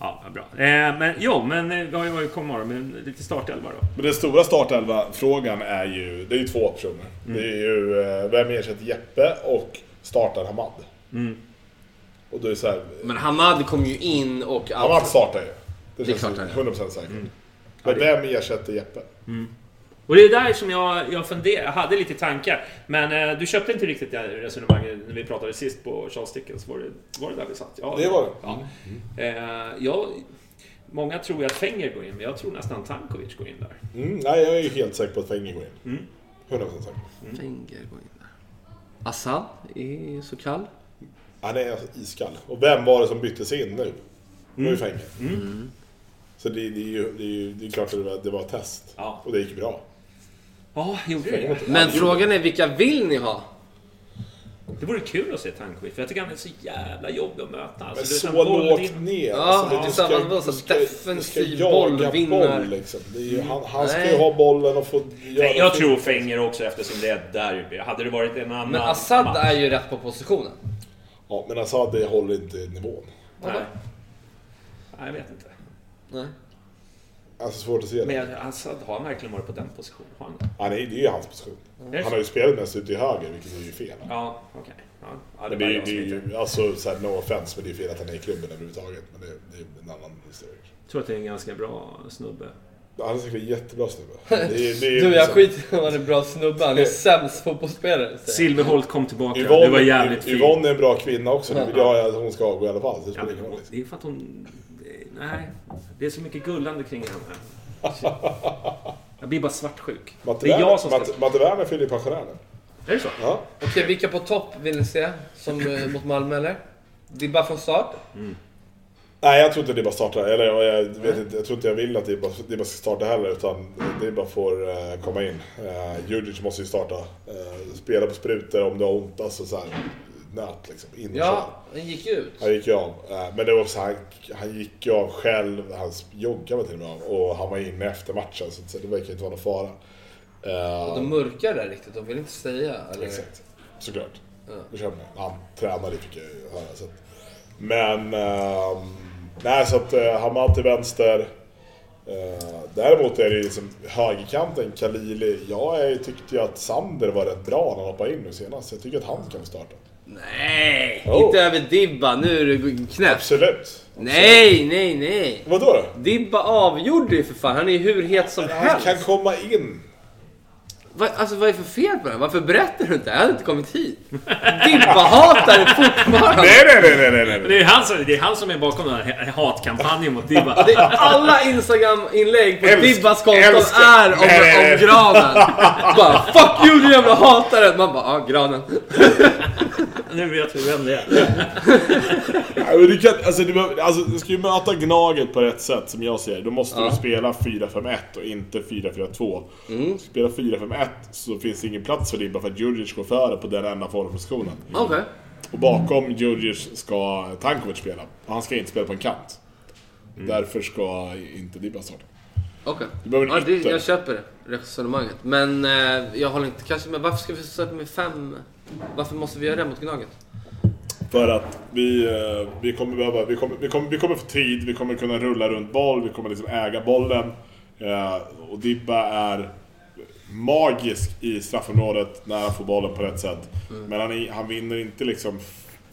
Ja, bra. Eh, men jo, men eh, ju varit kvar med lite startelva då. Men den stora startelva-frågan är ju, det är ju två optioner. Mm. Det är ju eh, vem ersätter Jeppe och startar Hamad. Mm. Och då är så här, Men Hamad kom ju in och... Hamad startar ju. Det Det är känns klart ju han gör. 100% säkert. Men vem ersätter Jeppe? Och det är där som jag, jag funderar, jag hade lite tankar. Men eh, du köpte inte riktigt det resonemanget när vi pratade sist på Charles Dickens. Var det, var det där vi satt? Ja, Det var det. Ja. Eh, jag, många tror ju att Fenger går in, men jag tror nästan Tankovic går in där. Mm, nej, jag är ju helt säker på att Wenger går in. Mm. 100% säker. Fenger går in där. Assad är så kall. Han är iskall. Och vem var det som bytte sig in nu? Det var Mm. ju Fenger. Så det, det, är ju, det, är ju, det är klart att det var, det var ett test. Ja. Och det gick bra. Ja, gjorde det Men frågan är vilka vill ni ha? Det vore kul att se Tankovic, för jag tycker han är så jävla jobbig att möta. Alltså, Men så lågt in- ner. Ja, alltså, lite du ska- du ska- defensiv ska jaga bollvinnare. boll, liksom. ju, han, han ska ju ha bollen och få göra Nej, jag tror Fenger också eftersom det är ett derby. Hade det varit en annan Men Assad match- är ju rätt på positionen. Ja, men Assad håller inte nivån. Nej. Nej, jag vet inte. Nej. Alltså svårt att se det. Men Assad har han verkligen varit på den positionen? Har han det? Han är, det är ju hans position. Det Han har ju spelat mest ute i höger, vilket är ju fel. Ja, okej. Ja. Ja, det Men det, är, det är ju, alltså så här, no offense, men det är fel att han är i klubben överhuvudtaget. Men det, det är en annan historia. Jag tror att det är en ganska bra snubbe. Han är säkert en jättebra snubbe. [LAUGHS] Det är, det är Du, jag liksom- skiter i om han är bra snubbe. Han är sämst fotbollsspelare. Silverholt kom tillbaka. Yvonne, det var jävligt fint. Yvonne är en bra kvinna också. Det vill jag att hon ska avgå i alla fall. Det Ja, det är för att hon... Nej, det är så mycket gullande kring henne. Jag blir bara svartsjuk. Matte Det är jag som ska... Matte- Matte Werner fyller ju pensionär nu. Är det så? Ja. Okej, vilka på topp vill ni se? Som eh, mot Malmö eller? Dibba från start? Nej, jag tror inte bara startar. Eller jag, jag, vet inte, jag tror inte jag vill att det bara, det bara ska starta heller. Utan det bara får eh, komma in. Uh, Djurdjic måste ju starta. Eh, spela på sprutor om det har ont. Alltså så här, nöt liksom. In och Ja, han gick ut. Han gick ju av. Eh, men det var också, han, han gick ju av själv. Han joggade till och med av. Och han var inne efter matchen. Så det verkar inte vara någon fara. Eh, De mörkar där riktigt. De vill inte säga. Eller? Exakt, såklart. Ja. Han tränade fick jag ju höra. Så. Men... ehm, nej, så att uh, Hamad till vänster. Eh, däremot är det ju liksom högerkanten, Khalili. Jag tyckte ju att Sander var rätt bra när han hoppade in nu senast. Jag tycker att han kan starta. Nej, Oh. inte över Dibba. Nu är du knäpp. Absolut. Nej, nej, nej. Vadå då? Dibba avgjorde ju för fan. Han är ju hur het som Han helst. kan komma in. Va, alltså vad är det för fel på den? Varför berättar du inte? Jag hade inte kommit hit. Dibba-hatare fortfarande. Nej, nej, nej, nej, nej, nej. Det är, han som, det är han som är bakom den här hatkampanjen mot Dibba. Det är alla Instagram-inlägg på Älsk- Dibbas konton är om, om granen. [LAUGHS] Bara 'Fuck you din jävla hatare' Man bara 'Ja, granen' [LAUGHS] Nu vet vi vem det är. [LAUGHS] Ja, men du, kan, alltså, du, behöver- alltså, du ska ju möta Gnaget på rätt sätt som jag ser. Då måste du spela 4-5-1 och inte 4-4-2. Mm. Spela 4-5-1 så finns det ingen plats för Dibba för att Djurdjic går före på den enda formpositionen. Okej. Och bakom Djurdjic ska Tankovic spela. Och han ska inte spela på en kant. Därför ska inte Dibba starta. Okej. En Ja, det, jag köper det resonemanget. Men eh, jag håller inte kanske med. Varför ska vi starta med fem? Varför måste vi göra det mot Gnaget? För att vi, eh, vi kommer behöva, vi kommer, vi, kommer, vi kommer få tid, vi kommer kunna rulla runt boll, vi kommer liksom äga bollen. Eh, och Dibba är magisk i straffområdet när han får bollen på rätt sätt. Men han, är- han vinner inte liksom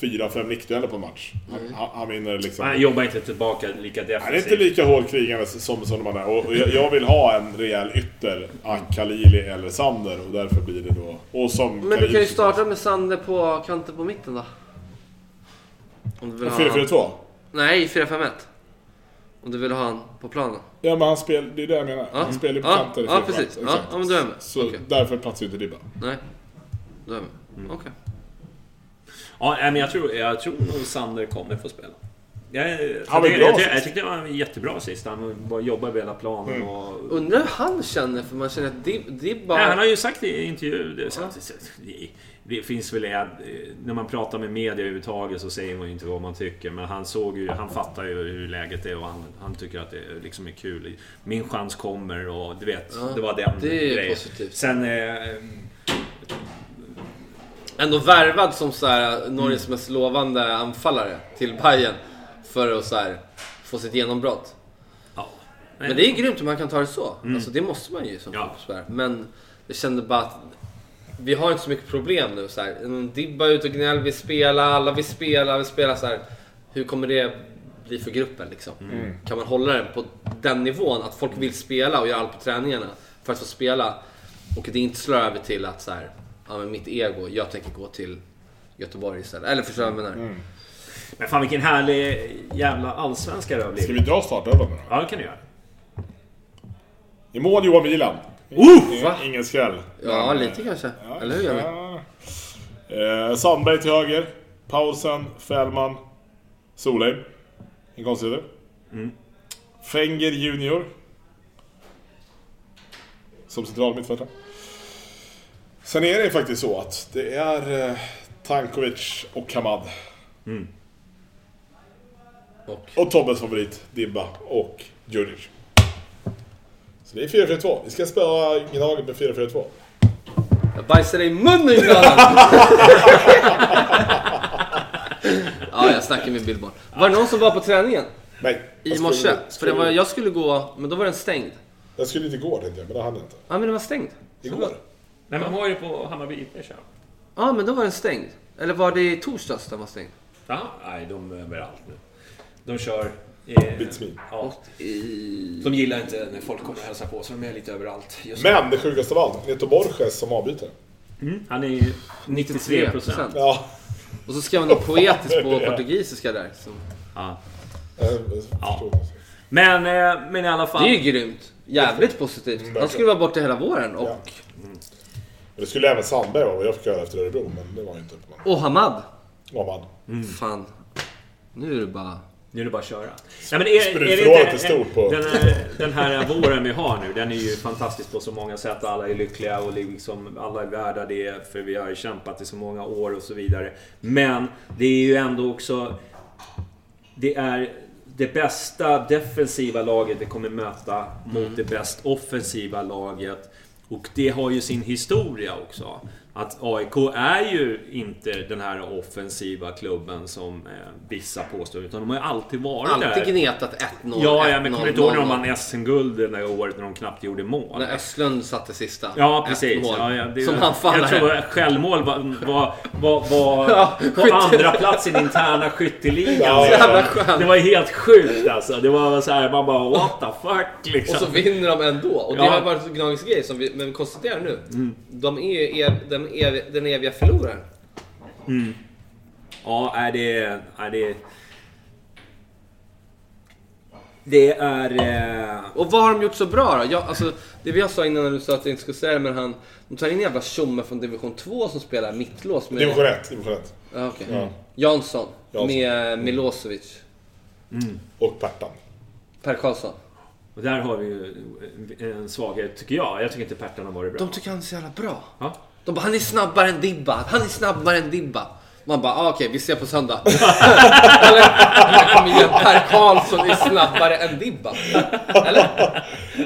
4-5 nickdueller på en match. Han, han, han vinner liksom... Han jobbar inte tillbaka lika Han är inte defensivt. lika hårdkrigande som, som de andra. Och och jag, jag vill ha en rejäl ytter, Khalili eller Sander. Och därför blir det då... Och som Men du Khalili- kan ju starta med Sander på kanten på mitten då. Om du vill ha 4-4-2? Nej, 4-5-1. Om du vill ha han på planen. Ja men han spelar, det är det jag menar. Ja. Han spelar ju på Ja, kanter i ja, precis. Ja, Exakt. ja, men då är jag med. Så Okej. därför platsar ju inte Dibba. Nej. Då är vi. Mm. Okej. Ja, nej, men jag tror, jag tror nog Sander kommer få spela. Jag, Han var jag, bra jag, jag, tyckte han var jättebra sist. Han bara jobbade över hela planen Mm. och... Undrar hur han känner, för man känner att Dib- Dibba... Nej, han har ju sagt i intervju... Det, att- det, det finns väl... När man pratar med media överhuvudtaget så säger man ju inte vad man tycker. Men han såg ju... Han fattar ju hur läget är och han, han tycker att det liksom är kul. Min chans kommer och du vet, Ja, det var den det är grejen. positivt. Sen... Eh, Ändå värvad som så här, Norges mest lovande anfallare till Bayern För att så här, få sitt genombrott. Ja. Men det är grymt om man kan ta det så. Alltså, det måste man ju som Ja. fotbollsspelare. Men jag kände bara att vi har inte så mycket problem nu. Så här. En Dibba ute och gnäller, vill spela, alla vill spela, vill spela så här. Hur kommer det bli för gruppen liksom? Kan man hålla den på den nivån att folk vill spela och göra allt på träningarna för att få spela och det inte slår över till att så här, ja men mitt ego, jag tänker gå till Göteborg istället. Eller förstår du vad jag menar? Men fan vilken härlig jävla allsvenska det har Ska blivit. vi dra startelvan nu då? Ja, det kan du göra. I mål Johan Wieland. Uh, va? Ingen skräll. Ja, Men, lite kanske. Eller hur Janne? Ja. Eh, Sandberg till höger. Paulsen, Fällman, Solheim. En konstigheter. Mm. Fenger Junior. Som central mittfältare. Sen är det faktiskt så att det är eh, Tankovic och Kamad. Och? Och Tobbes favorit, Dibba och Djurdjic. Så det är 4-4-2. Vi ska spela Gnaget med 4-4-2. Jag bajsar dig i munnen grannen! [LAUGHS] ja, jag snackar med Billboard. Var det någon som var på träningen? Nej. I morse? För det var, jag skulle gå, men då var den stängd. Jag skulle inte gå tänkte jag, men det hann jag inte. Ja, men den var stängd. Igår. Nej, men var ju på Hammarby IP. Ja, men då var den stängd. Eller var det i torsdags den var stängd? Jaha, nej de är överallt nu. De kör... Eh, Bits me. ja, I... de gillar inte när folk kommer och hälsar på så de är lite överallt. Just. Men det sjukaste av allt, Neto Borges som avbytare. Han är ju 93 procent. Ja. Och så skrev han något poetiskt på [LAUGHS] portugisiska där. Så. Ja. förstår. Men, eh, men i alla fall. Det är ju grymt. Jävligt positivt. Han skulle vara borta hela våren. Och, Ja. Men det skulle även Sandberg vara, vad jag fick höra efter Örebro, men det var ju inte. Men, och Hamad. Ahmad. Fan. Nu är det bara... Nu är det bara att köra. Nej, men är, är det inte- är på- Den här, den här våren vi har nu, den är ju fantastisk på så många sätt. Alla är lyckliga och liksom, alla är värda det för vi har ju kämpat i så många år och så vidare. Men det är ju ändå också... Det är det bästa defensiva laget vi kommer möta mot det bäst offensiva laget. Och det har ju sin historia också. Att AIK är ju inte den här offensiva klubben som eh, vissa påstår. Utan de har ju alltid varit Alltid där. gnetat 1-0. Ja, ja, men kommer du inte ihåg när de 1-0, vann SM-guld det där året när de knappt gjorde mål? När Östlund satte sista. Ja, precis. Ja, ja, det, Som han jag tror att självmål var, var, var, var [LAUGHS] Ja, på andra plats i den interna skytteligan. Ja, skönt. Det var helt sjukt alltså. Det var så här, man bara what the fuck liksom. Och så vinner de ändå. Och det Ja. har varit Gnagets grej som vi, men konstaterar nu. De är ju ev, den, ev, den eviga förloraren. Ja, är det... Är det... Det är... Eh, Och vad har de gjort så bra då? Jag, alltså, det vi sa innan när du sa att jag inte skulle säga det, men han... De tar in en jävla tjomme från division 2 som spelar mittlås med... Division 1, division 1. Ja, okej. Ja. Jansson. Jansson. Med Milosevic. Och Pertan. Per Karlsson. och där har vi ju en svaghet tycker jag. Jag tycker inte Pertan har varit bra. De tycker han är så jävla bra. Ja. De bara, han är snabbare än Dibba. Han är snabbare än Dibba. Man bara, ah, okej, vi ser på söndag. [LAUGHS] Eller, kom igen, Per Karlsson är snabbare än Dibba. Eller?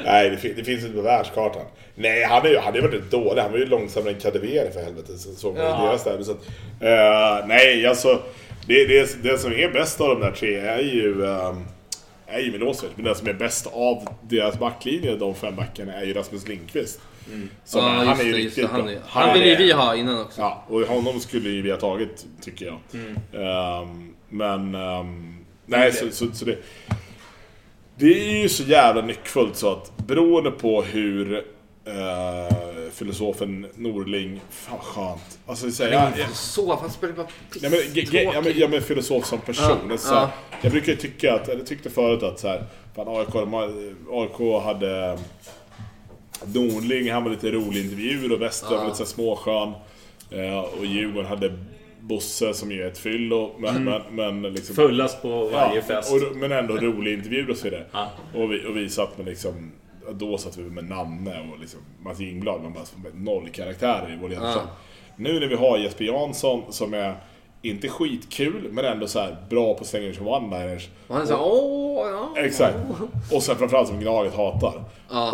Nej, det, fin- det finns inte på världskartan. Nej, han är ju- han ju varit dålig. Han var ju långsammare än Kadewere för helvete. Så, såg man i deras derby. Så att, eh, nej, alltså. Det, det, det som är bäst av de där tre är ju... ehm, är ju Milosevic. Men det som är bäst av deras backlinje, de fem backarna, är ju Rasmus Lindqvist. Som, Ja, han just är ju det, riktigt det. Han, är, han vill ju vi ha innan också. Ja, och honom skulle ju vi ha tagit, tycker jag. Ehm, men... ehm, nej, så, så, så det... Det är ju så jävla nyckfullt så att beroende på hur eh, filosofen Norling... Fan skönt. Alltså, det så här, jag, Så, han spelar bara Ja men, ge- ja, men, ja, men filosof som person. Ja, så ja. Jag brukar ju tycka att, eller tyckte förut att så här, fan AIK, AIK hade Norling, han var lite rolig intervjuer och Wester var lite så småskön. Eh, och Djurgården hade Bosse som ju är ett fyllo, men, men, men liksom... Fullast på varje fest. Och, men ändå rolig intervju och så vidare. Ja. Och, vi, och vi satt med liksom... Då satt vi med Nanne och liksom Mats Ingblad, man bara noll karaktärer i vår ledarskap. Nu när vi har Jesper Jansson som är inte skitkul, men ändå så här bra på att slänga one-liners. Och han är såhär, åh, ja. Exakt. Och sen framförallt som Gnaget hatar.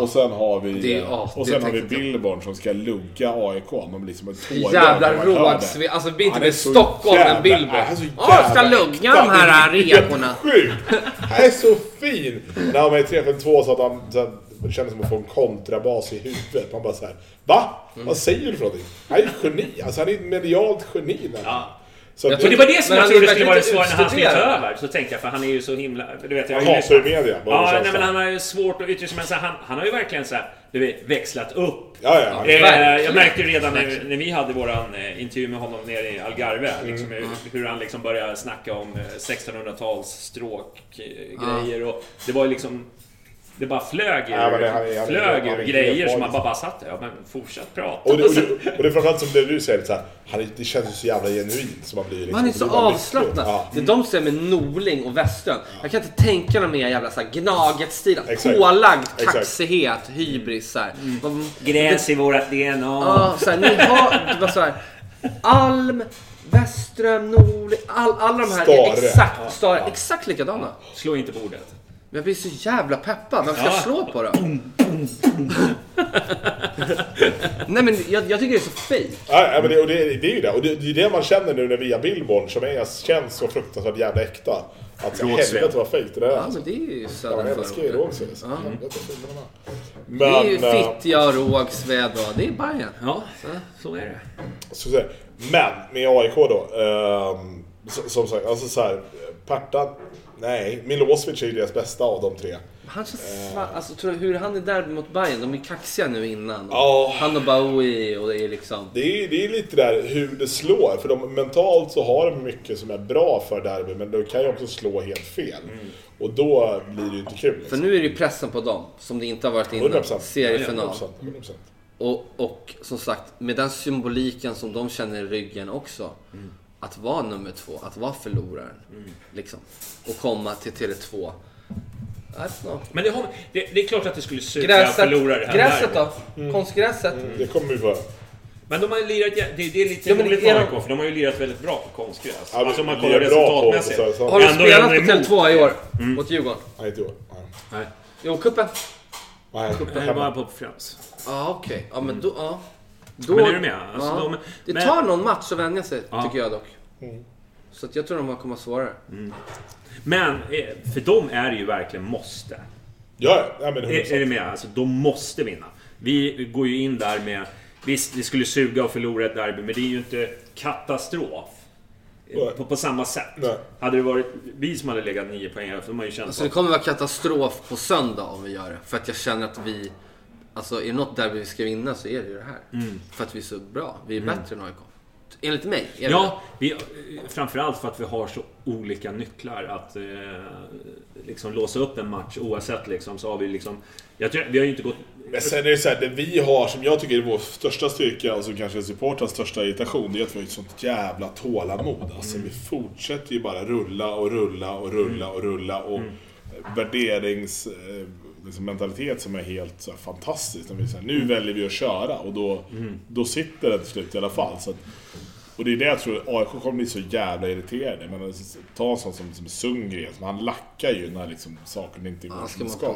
Och sen har vi, Det är- ja, och sen har vi tänkte jag. Billborn som ska lugga AIK. Man blir som en tårögd Jävla rådsved. Alltså det blir inte är med så Stockholm jävla- än Billborn. Han är så Ja, jag ska jävla lugga de här är reporna. Sjukt! Han är så fin! När han var i 352 så att han så här, det kändes som att få en kontrabas i huvudet. Man bara såhär, va? Mm. Vad säger du för någonting? Han är ett geni, alltså han är ett medialt geni. Ja. Så Jag Och det var det som jag han trodde skulle vara det svåra när han skulle ta över. Så tänkte jag, för han är ju så himla... Du vet, jag han har ju hatar ju media. Ja, nej, men han har ju svårt att yttra sig. Men så han, han har ju verkligen så här, du vet, växlat upp. Ja, ja. han- Eh, jag märkte redan när, när vi hade våran eh, intervju med honom nere i Algarve, Mm. liksom, hur, hur han liksom började snacka om eh, 1600-tals stråkgrejer och det var ju liksom... Det bara flög ur, Ja, det- han är- han är- flög han är grejer som man bara, bara satt där. Ja, men fortsätt prata. Och det, och, det, [LAUGHS] och det är framförallt som det du säger, så här, han, är- det känns ju så jävla genuint som man blir. Liksom, Han är så avslappnad. Ja. Det är de som säger med Norling och Westlund. Jag kan inte tänka mig mer jävla så här Gnaget-stil. Pålagd kaxighet, hybris. Så här. Vad- Gräs i vårat DNA. Ja, så här, ni har... Var så här, Alm, Westström, Norling. All, alla de här är Stare. exakt, stare, exakt likadana. Slå inte bordet. Men jag blir så jävla peppad. Vem ska jag slå på då? Nej men jag, jag tycker det är så fake. Ja, ja, men det, och det, det är ju det. Och det, det är det man känner nu när vi har Billborn som är, känns så fruktansvärt jävla äkta. Att så helvete vad fejk det där är. Ja men det är ju Ja, södern jag älskar ju. Rågsved. är. Det är ju Men, eh, Fittja och Rågsved och det är Bajen. Ja, så är det. så, så, men med AIK då. så- som sagt, alltså så här. Pertan, nej. Milosevic är ju deras bästa av de tre. Han känns sva- alltså, tror du, hur han är där mot Bayern? De är kaxiga nu innan. Ja. Han och Bowie och det är liksom... Det är, det är lite där hur det slår. För de, mentalt så har de mycket som är bra för derby, men det kan ju också slå helt fel. Och då blir det ju inte kul. För Liksom. nu är det ju pressen på dem, som det inte har varit innan. 100%. Seriefinal. 100%, 100%. Och, och som sagt, med den symboliken som de känner i ryggen också. Att vara nummer två, att vara förloraren. Liksom. Och komma till Tele2. I don't know. Men det, har, det, det är klart att det skulle suga att Gräset, förlora det här gräset då? Konstgräset? Det kommer vi få höra. Men de har ju lirat, det, det är lite Ja, roligt de- AIK, för de har ju lirat väldigt bra på konstgräs. Ja, alltså om man vi kollar resultatmässigt. Har du spelat på emot. Tele2 i år? Mot Djurgården? Nej, inte i år. Nej. Jo, cupen? Nej, bara på Friends. Ja, okej. Ja, men då... Ja. Då, Men är du med? Alltså, ja. de- det men- tar någon match att vänja sig, Ja. tycker jag dock. Så att jag tror de kommer svårare. Men eh, för dem är det ju verkligen måste. Ja, ja, men Är, är 100%. du med? Alltså, de måste vinna. Vi går ju in där med... Visst, det skulle suga att förlora ett derby, men det är ju inte katastrof. På, på samma sätt. Nej. Hade det varit vi som hade legat 9 poäng, för de har ju känt Alltså det att- kommer vara katastrof på söndag om vi gör det. För att jag känner att vi... Alltså är det något där vi ska vinna så är det ju det här. För att vi är så bra. Vi är bättre än AIK. Enligt mig. är det Ja, vi, framförallt för att vi har så olika nycklar att eh, liksom låsa upp en match oavsett liksom, så har vi liksom... Jag tror, vi har ju inte gått... Men sen är det så här, det vi har som jag tycker är vår största styrka, alltså kanske supportrarnas största irritation, det är att vi har ett sånt jävla tålamod. Alltså vi fortsätter ju bara rulla och rulla och rulla och rulla och värderings... Liksom mentalitet som är helt så här, fantastisk. När vi säger, nu väljer vi att köra och då, då sitter det till slut i alla fall. Så att, och det är det jag tror, AIK kommer bli så jävla irriterade. Men ta en sån som, som Sundgren, som han lackar ju när liksom, saker inte går Ja, ska som ska.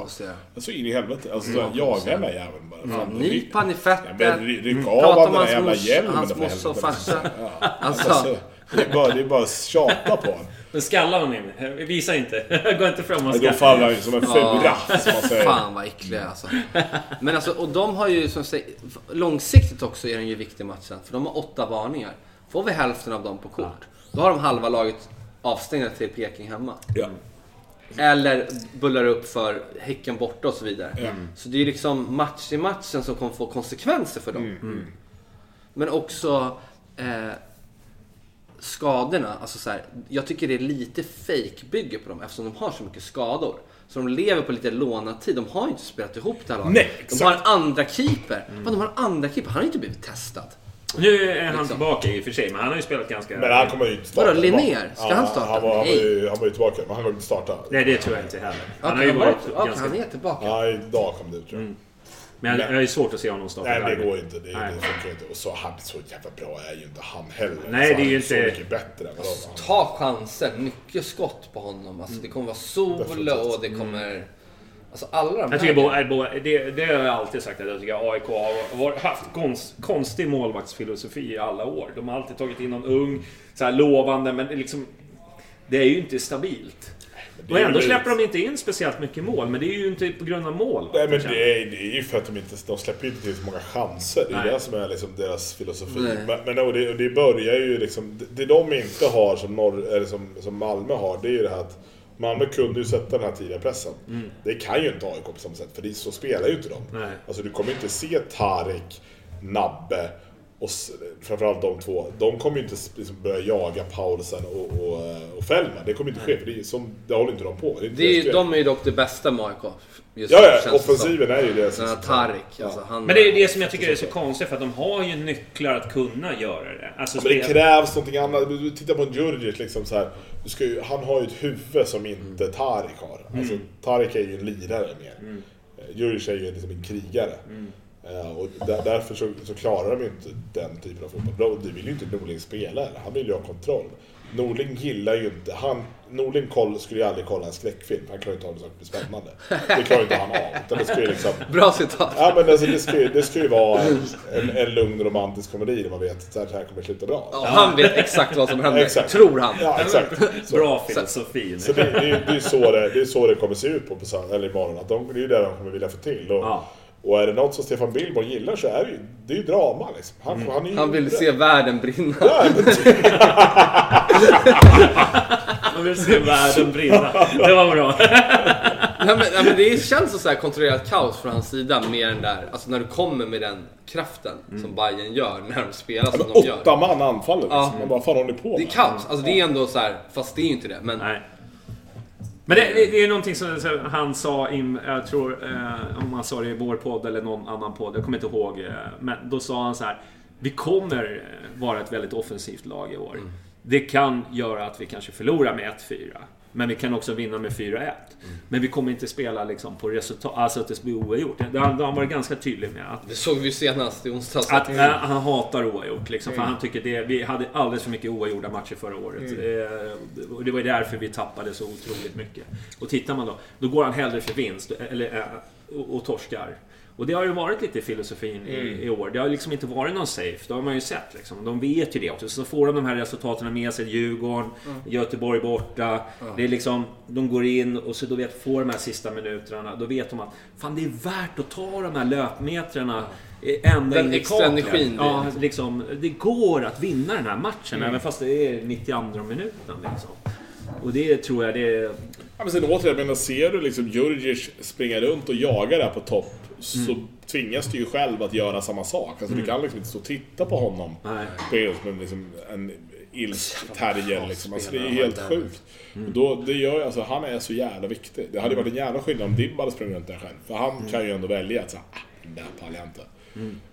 Alltså in i helvete. Alltså, så jaga den där jäveln bara. Fan, Nyp han i Ja, men ry- ryck av han den där jävla hjälmen hans morsa och farsa. Ja. Alltså. Alltså, det är bara, det är bara att tjata på honom. Men skalla honom in. Visa inte. [LAUGHS] Gå inte fram och Då skalla. faller han ju som en fura, som man säger. Fan vad äckliga alltså. Men alltså, och de har ju som säger, långsiktigt också är den ju viktig matchen. För de har åtta varningar. Får vi hälften av dem på kort, då har de halva laget avstängda till Peking hemma. Ja. Eller bullar upp för Häcken borta och så vidare. Så det är ju liksom match i matchen som kommer få konsekvenser för dem. Men också eh, skadorna. Alltså så här, jag tycker det är lite fake bygge på dem eftersom de har så mycket skador. Så de lever på lite lånad tid. De har ju inte spelat ihop det här laget. Nej, de har en andra keeper. Men de har en andra keeper. Han har ju inte blivit testad. Nu är han Liksom. tillbaka i och för sig, men han har ju spelat ganska... Men han kommer ju inte starta. Vadå, Linnér? Ska han starta? Han var, han, var ju, han var ju tillbaka, men han kommer inte starta. Nej, det tror jag inte heller. Han har Okej, ju varit okej, ganska... han är tillbaka. Ja, idag kom det ut tror jag. Men jag, jag är svårt att se honom starta Nej, det går ju inte. Det, Nej. det funkar inte. Och så, han, så jävla bra är ju inte han heller. Nej, så det är ju så inte- mycket bättre än vad de Ta chanser, mycket skott på honom. Alltså, det kommer vara sol Definitivt. och det kommer... Alltså alla de Jag tycker här... bo, bo, det, det har jag alltid sagt att jag tycker AIK har var, haft konst, konstig målvaktsfilosofi i alla år. De har alltid tagit in någon ung, så här lovande, men liksom, det är ju inte stabilt. Och ändå släpper de inte in speciellt mycket mål, men det är ju inte på grund av mål. Nej men det är, det är ju för att de inte de släpper ju inte till så många chanser. Det är Nej. det som är liksom deras filosofi. Nej. Men, men och det, och det börjar ju liksom... Det, de inte har som, norr, eller som, som Malmö har, det är ju det här att Malmö kunde ju sätta den här tidiga pressen. Det kan ju inte AIK på samma sätt, för det, så spelar ju inte de. Nej. Alltså du kommer inte se Tarek, Nabbe och framförallt de två. De kommer ju inte liksom börja jaga Paulsen och, och, och Fällman. Det kommer inte ske, för det, är som, det håller inte de på. Det är inte Det är, de är ju dock det bästa med AIK. Just Ja, ja, som. offensiven är ju det. Den här som- Tarik, alltså han... Men det är det som jag tycker är så konstigt, för att de har ju nycklar att kunna göra det. Alltså, Ja, men det spel- krävs någonting annat. Du, tittar på en Djurdjic liksom så här. Du ska ju, han har ju ett huvud som inte Tarik har. Alltså, Tarik är ju en lirare mer. Mm. Djurdjic är ju liksom en krigare. Eh, och där, därför så, så klarar de inte den typen av fotboll. Det vill ju inte Norling spela. Han vill ju ha kontroll. Norling gillar ju inte... Han, Norling koll, skulle ju aldrig kolla en skräckfilm. Han klarar ju inte av det det blir spännande. Det klarar ju inte han av. Utan det ska ju liksom... [LAUGHS] Bra citat. Ja men alltså, det, ska ju, det ska ju vara en, en, en lugn romantisk komedi där man vet att det här kommer sluta bra. Ja, han vet exakt vad som händer, Exakt. tror han. Ja, exakt. Så, Bra filosofi. så det, det, är det, är så det, det är så det kommer se ut på, på eller imorgon. Att de, det är ju det de kommer vilja få till. Och, Ja. Och är det något som Stefan Billborn gillar så är det ju, det är ju drama liksom. Han, han, är ju Han vill se världen brinna. Ja, Man [LAUGHS] vill se världen brinna. Det var bra. [LAUGHS] Nej, men, nej, men det känns som så här kontrollerat kaos från hans sida mer än där. Alltså när du kommer med den kraften som Bayern gör när de spelar som men de gör. åtta man anfaller liksom. Ja. Man bara, fan håller ni på Det är med? kaos. Alltså det är ändå så här, fast det är ju inte det. Men Nej. Men det, det, det är någonting som han sa, in, jag tror, eh, om han sa det i vår podd eller någon annan podd, jag kommer inte ihåg. Eh, men då sa han så här. Vi kommer eh, vara ett väldigt offensivt lag i år. Det kan göra att vi kanske förlorar med 1-4. Men vi kan också vinna med 4-1. Men vi kommer inte spela liksom på resultat, alltså att det blir oavgjort. Det har han varit ganska tydlig med. Att det såg vi senast i onsdags. att, äh, han hatar oavgjort liksom, för han tycker det, vi hade alldeles för mycket oavgjorda matcher förra året. Eh, och det var ju därför vi tappade så otroligt mycket. Och tittar man då, då går han hellre för vinst, eller, eh, och, och torskar. Och det har ju varit lite filosofin i, i år. Det har liksom inte varit någon safe. Det har man ju sett. Liksom. De vet ju det också. Så får de de här resultaten med sig. Djurgården, Göteborg borta. Det är liksom, de går in och så då vet, får de här sista minuterna. Då vet de att fan det är värt att ta de här löpmetrarna ända Den in i extra energin Ja, det. liksom, det går att vinna den här matchen även fast det är 92 minuten. Liksom. Och det tror jag det är... Ja, men sen återigen, men ser du liksom Djurdjic springa runt och jaga där på topp så tvingas du ju själv att göra samma sak. Alltså du kan liksom inte stå och titta på honom Nej. som en, liksom, en ilsk terrier liksom. Alltså, det är helt sjukt. Och då, det gör ju, alltså, han är så jävla viktig. Det hade varit en jävla skillnad om Dibba hade sprungit runt där själv. För han kan ju ändå välja att säga, ah, den där pallar jag inte.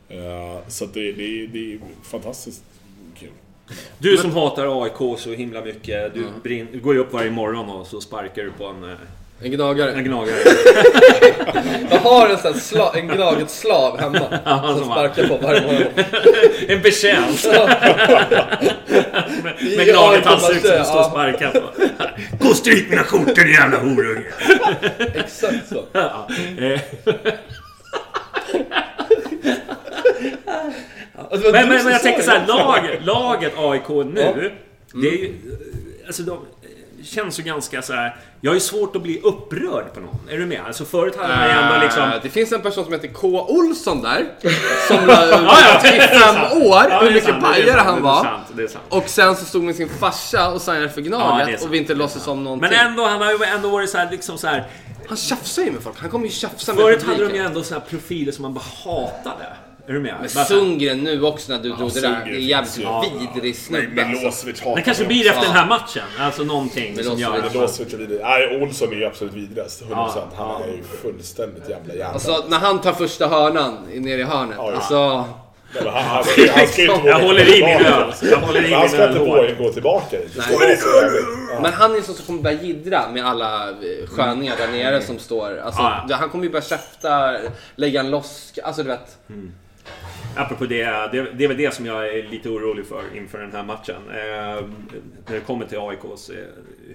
Eh, så det, det, det är fantastiskt kul. Du som hatar AIK så himla mycket. Du, brin, du går ju upp varje morgon och så sparkar du på en, eh, En gnagare. en gnagare. [LAUGHS] Jag har en sån här sla, en gnaget slav hemma. [LAUGHS] som som sparkar på varje morgon. [LAUGHS] En betjänt! med med Ja, gnaget ja, halsduk som ja. står och sparkar på. Gå och stryk mina skjortor din jävla horunge! Exakt så. Ja, eh, Alltså, Men, du men, men jag tänker så här, lag, laget AIK nu, Ja. det är ju... Alltså de känns ju ganska så här. Jag ju svårt att bli upprörd på någon. Är du med? Alltså förut hade man ju ändå liksom... Eh, Det finns en person som heter K. Olsson där. [LAUGHS] Som ja, i fem år Ja, hur mycket pajare han det är var. sant, det är sant. Och sen så stod med sin farsa och signade för Ja, Gnaget sant, och vi inte låtsas om någonting. Men ändå, han har ju ändå varit så här, liksom så här. Han tjafsar ju med folk. Han kommer ju tjafsa med Förut hade de ju publiken. ändå så här profiler som man bara hatade. Är du med? Men Sundgren nu också när du drog det där. Det är jävligt ju. vidrig snubbe alltså. Milosevic hatar Det kanske blir efter den här matchen. Alltså någonting som gör. Milosevic är vidrig. Nej, Olsson är ju absolut vidrigast. 100%. Ja, Han är ju fullständigt jävla jävla. Alltså när han tar första hörnan nere i hörnet. Ja, ja. Alltså... Han, han, ska, han ska inte Jag håller gå i min öl. Jag håller i Han min ska öl inte hårt. våga gå tillbaka dit. Ja. Men han är en sån som kommer börja jiddra med alla eh, sköningar där nere som står. Alltså, Ja, ja. Han kommer ju börja käfta, lägga en loss. Alltså du vet. Apropå det, det, det är väl det som jag är lite orolig för inför den här matchen. Eh, när det kommer till AIKs, eh,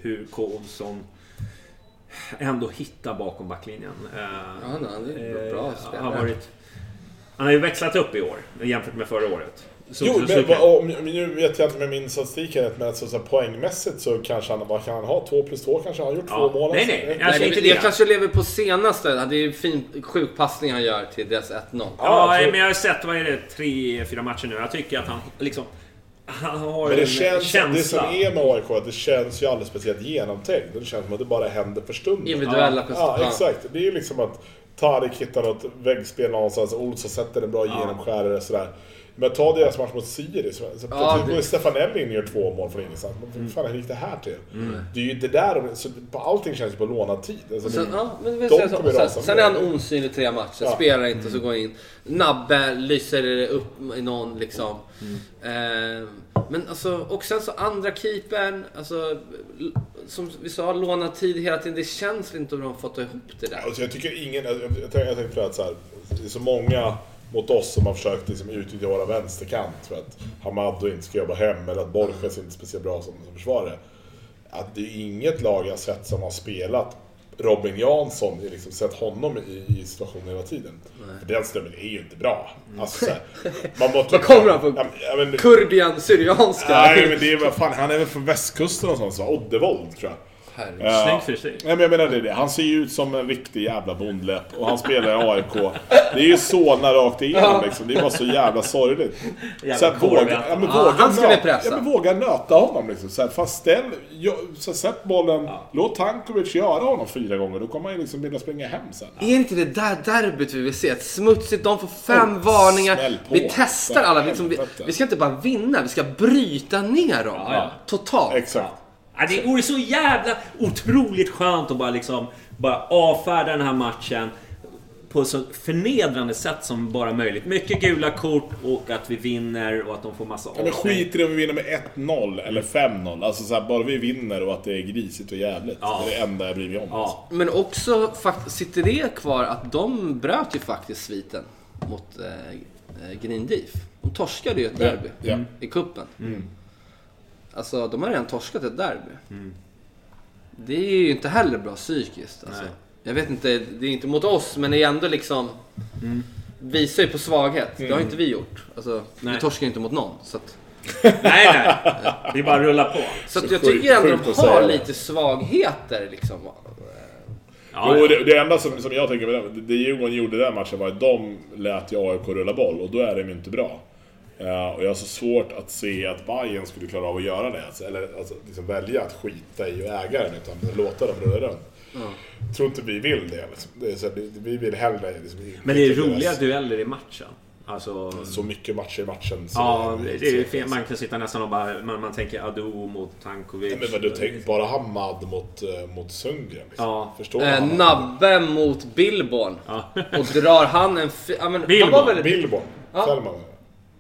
hur K. Olsson ändå hittar bakom backlinjen. Eh, Ja, han är bra spelare. har varit, han har ju växlat upp i år jämfört med förra året. Så, Jo, men, om, nu vet jag inte med min statistik här rätt, men alltså, så här, poängmässigt så kanske han, vad kan han ha? 2 plus 2 kanske han har gjort? Ja. Två mål? Nej, alltså. nej, Eh, jag Nej, inte det, jag kanske lever på senaste. Det är ju fin sjuk passning han gör till deras 1-0. Ja, absolut. men jag har sett, vad är det, tre, fyra matcher nu. Jag tycker att han liksom... Han har Men det en känns, känsla. det som är med AIK, att det känns ju aldrig speciellt genomtänkt. Det känns som att det bara händer för stunden. Individuella Ja, prestationer. exakt. Det är ju liksom att Tarik hittar något väggspel någonstans, Olsson sätter en bra genomskärare sådär. Men ta deras match mot Sirius. Så plötsligt det- går Stefanelli in och gör två mål från ingenstans. Men vad fan, hur gick det här till? Mm. Det är ju det där, så på allting känns ju på lånad tid. Alltså, Sen, det- ja, men så. sen, sen är han osynlig i tre matcher, Ja. spelar inte så går in. Nabbe lyser upp i någon liksom. Eh, men alltså, och sen så andra keepern, alltså, som vi sa, lånad tid hela tiden. Det känns inte hur de har fått ihop det där. Alltså jag tycker ingen, jag, jag, jag tänkte på att så här, det är så många mot oss som har försökt liksom utnyttja våra vänsterkant för att Hamado inte ska jobba hem eller att Borges inte är speciellt bra som, som försvarare. Att det är inget lag jag sett som har spelat Robin Jansson, liksom sett honom i, i situationen hela tiden. För den snubben är ju inte bra. Alltså, så här, man måste, [LAUGHS] Vad kommer han? Ja, men- Kurdian, Syrianska. Nej men det är vad fan, han är väl från västkusten sånt, så Oddevold tror jag. Herregud. Ja. Snygg frisyr. Nej men jag menar det, är det. Han ser ju ut som en riktig jävla bondläpp och han spelar i AIK. Det är ju Solna rakt igenom liksom. Det är bara så jävla sorgligt. Jävla Så här, våga, ja. ja, men Ja, våga, han ska vi nöta- pressa. ja, men våga nöta honom liksom. Så här, fast ställ, så sätt bollen, låt Tankovic göra honom fyra gånger. Då kommer han ju liksom vilja springa hem sen. Är inte det där derbyt vi vill se? Ett smutsigt, de får fem varningar. smäll på. Vi testar alla. Liksom, vi, vi ska inte bara vinna, vi ska bryta ner dem. ja. Totalt. Exakt. Ja, det vore så jävla otroligt skönt att bara liksom bara avfärda den här matchen på så förnedrande sätt som bara möjligt. Mycket gula kort och att vi vinner och att de får massa Ja, men skit i om vi vinner med 1-0 eller 5-0. Alltså så här, bara vi vinner och att det är grisigt och jävligt. Ja. Det är det enda jag bryr mig om. Ja. Men också sitter det kvar att de bröt ju faktiskt sviten mot eh, Green Deef. De torskade ju ett derby Ja. i kuppen. Alltså de har redan torskat ett derby. Det är ju inte heller bra psykiskt. Alltså. Jag vet inte, det är inte mot oss men det är ändå liksom Visar ju på svaghet. Det har inte vi gjort. Alltså, vi Nej. torskar ju inte mot någon. Så, att, [LAUGHS] Nej, nej. Det är bara att rulla på. så att Så jag sjukt- tycker ändå de har det. lite svagheter liksom. Ja, Jo, det, det enda som, som jag tänker med det, det Djurgården gjorde i den matchen var att de lät ju AIK rulla boll och då är de ju inte bra. Ja, och jag har så svårt att se att Bayern skulle klara av att göra det. Alltså, eller alltså, liksom välja att skita i att äga den utan låta dem rulla runt. Jag tror inte vi vill det. Liksom. det, är så, vi vill hellre... Liksom, Men det är roliga deras- dueller i matchen. Alltså... Så mycket matcher i matchen. Så Ja, det det är fel. Man kan sitta nästan och bara... Man, man tänker Ado mot Tankovic. Ja, Men vad du tänker, bara Hamad mot, eh, mot Sundgren. Liksom. Ja. Förstår? Eh? Nabbe mot Billborn. Ja. Och drar han en... Ja, men, han Billborn, var väl... Billborn. Ja. Fällman.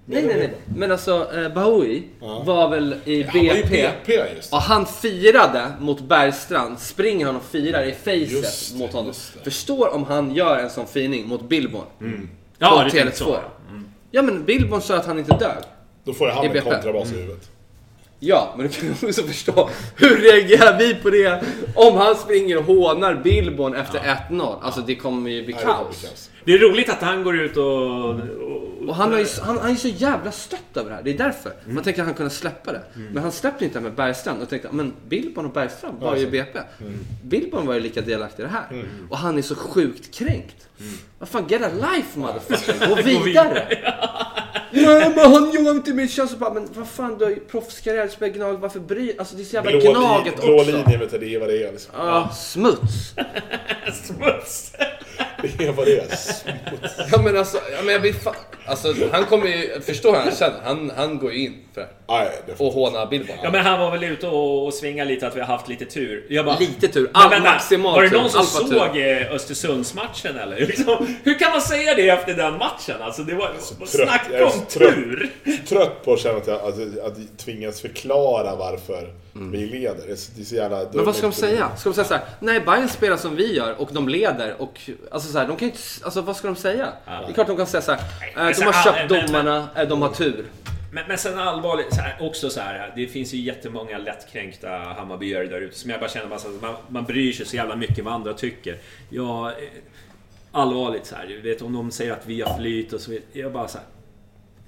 Nej, nej, nej. Men alltså, eh, Bahoui var väl i Han var ju BP. BP just. Och han firade mot Bergstrand. Springer han och firar i facet Just det, mot honom. just det. Förstår om han gör en sån fining mot Billborn. Ja, På det tänkte Tele2. så. Ja men Billborn sa att han inte dög. Då får han i en BP. kontrabas i huvudet. Ja, men du kan också förstå. Hur reagerar vi på det? Om han springer och hånar Billborn efter 1-0. Alltså det kommer ju bli kaos. Det är roligt att han går ut och... och Och han, har ju, han, han är så jävla stött över det här. Det är därför. Mm. Man tänker att han kunde släppa det. Men han släppte inte det med Bergstrand. Och tänkte, men Billborn och Bergstrand var ju BP. Mm. Billborn var ju lika delaktig i det här. Och han är så sjukt kränkt. Mm. Vad fan, get a life motherfucker. Gå vidare. [LAUGHS] Nej men han gör inte min chans. Bara, Men vad fan, du har ju proffskarriär, spelar Gnag. Varför bryr Alltså det är så jävla Blå, Gnaget li, blå också. linjen, vet du, det är vad det är. Liksom. Ja, smuts. [LAUGHS] Smuts! Det är vad det är. Ja men alltså, ja, men jag blir fan... Alltså han kommer ju, förstår hur han känner. Han, han går ju in för det. Nej, Och hånar Billborn. Ja men han var väl ute och, och svinga lite att vi har haft lite tur. Jag bara, Lite tur. Men All, vänta, maximalt Var det tur. någon som var såg tur. eh, Östersundsmatchen eller? [LAUGHS] Liksom, hur kan man säga det efter den matchen? Alltså det var... trött. Snacka Jag är om så trött. tur! trött på att känna att jag att, att tvingas förklara varför vi leder. Det är så, det är så jävla Mm. Men vad ska de säga? Ska de säga såhär, nej Bayern spelar som vi gör och de leder och... Alltså såhär, de kan inte... Alltså vad ska de säga? Det är klart de kan säga såhär, men eh, så de har all- köpt men- domarna, eh, de har tur. Men, men sen allvarligt, så här, också så här. Det finns ju jättemånga lättkränkta Hammarbyare där ute som jag bara känner bara så att man, man bryr sig så jävla mycket vad andra tycker. Jag... eh, Allvarligt så här, du vet om de säger att vi har flyt och så vidare. Jag bara så här.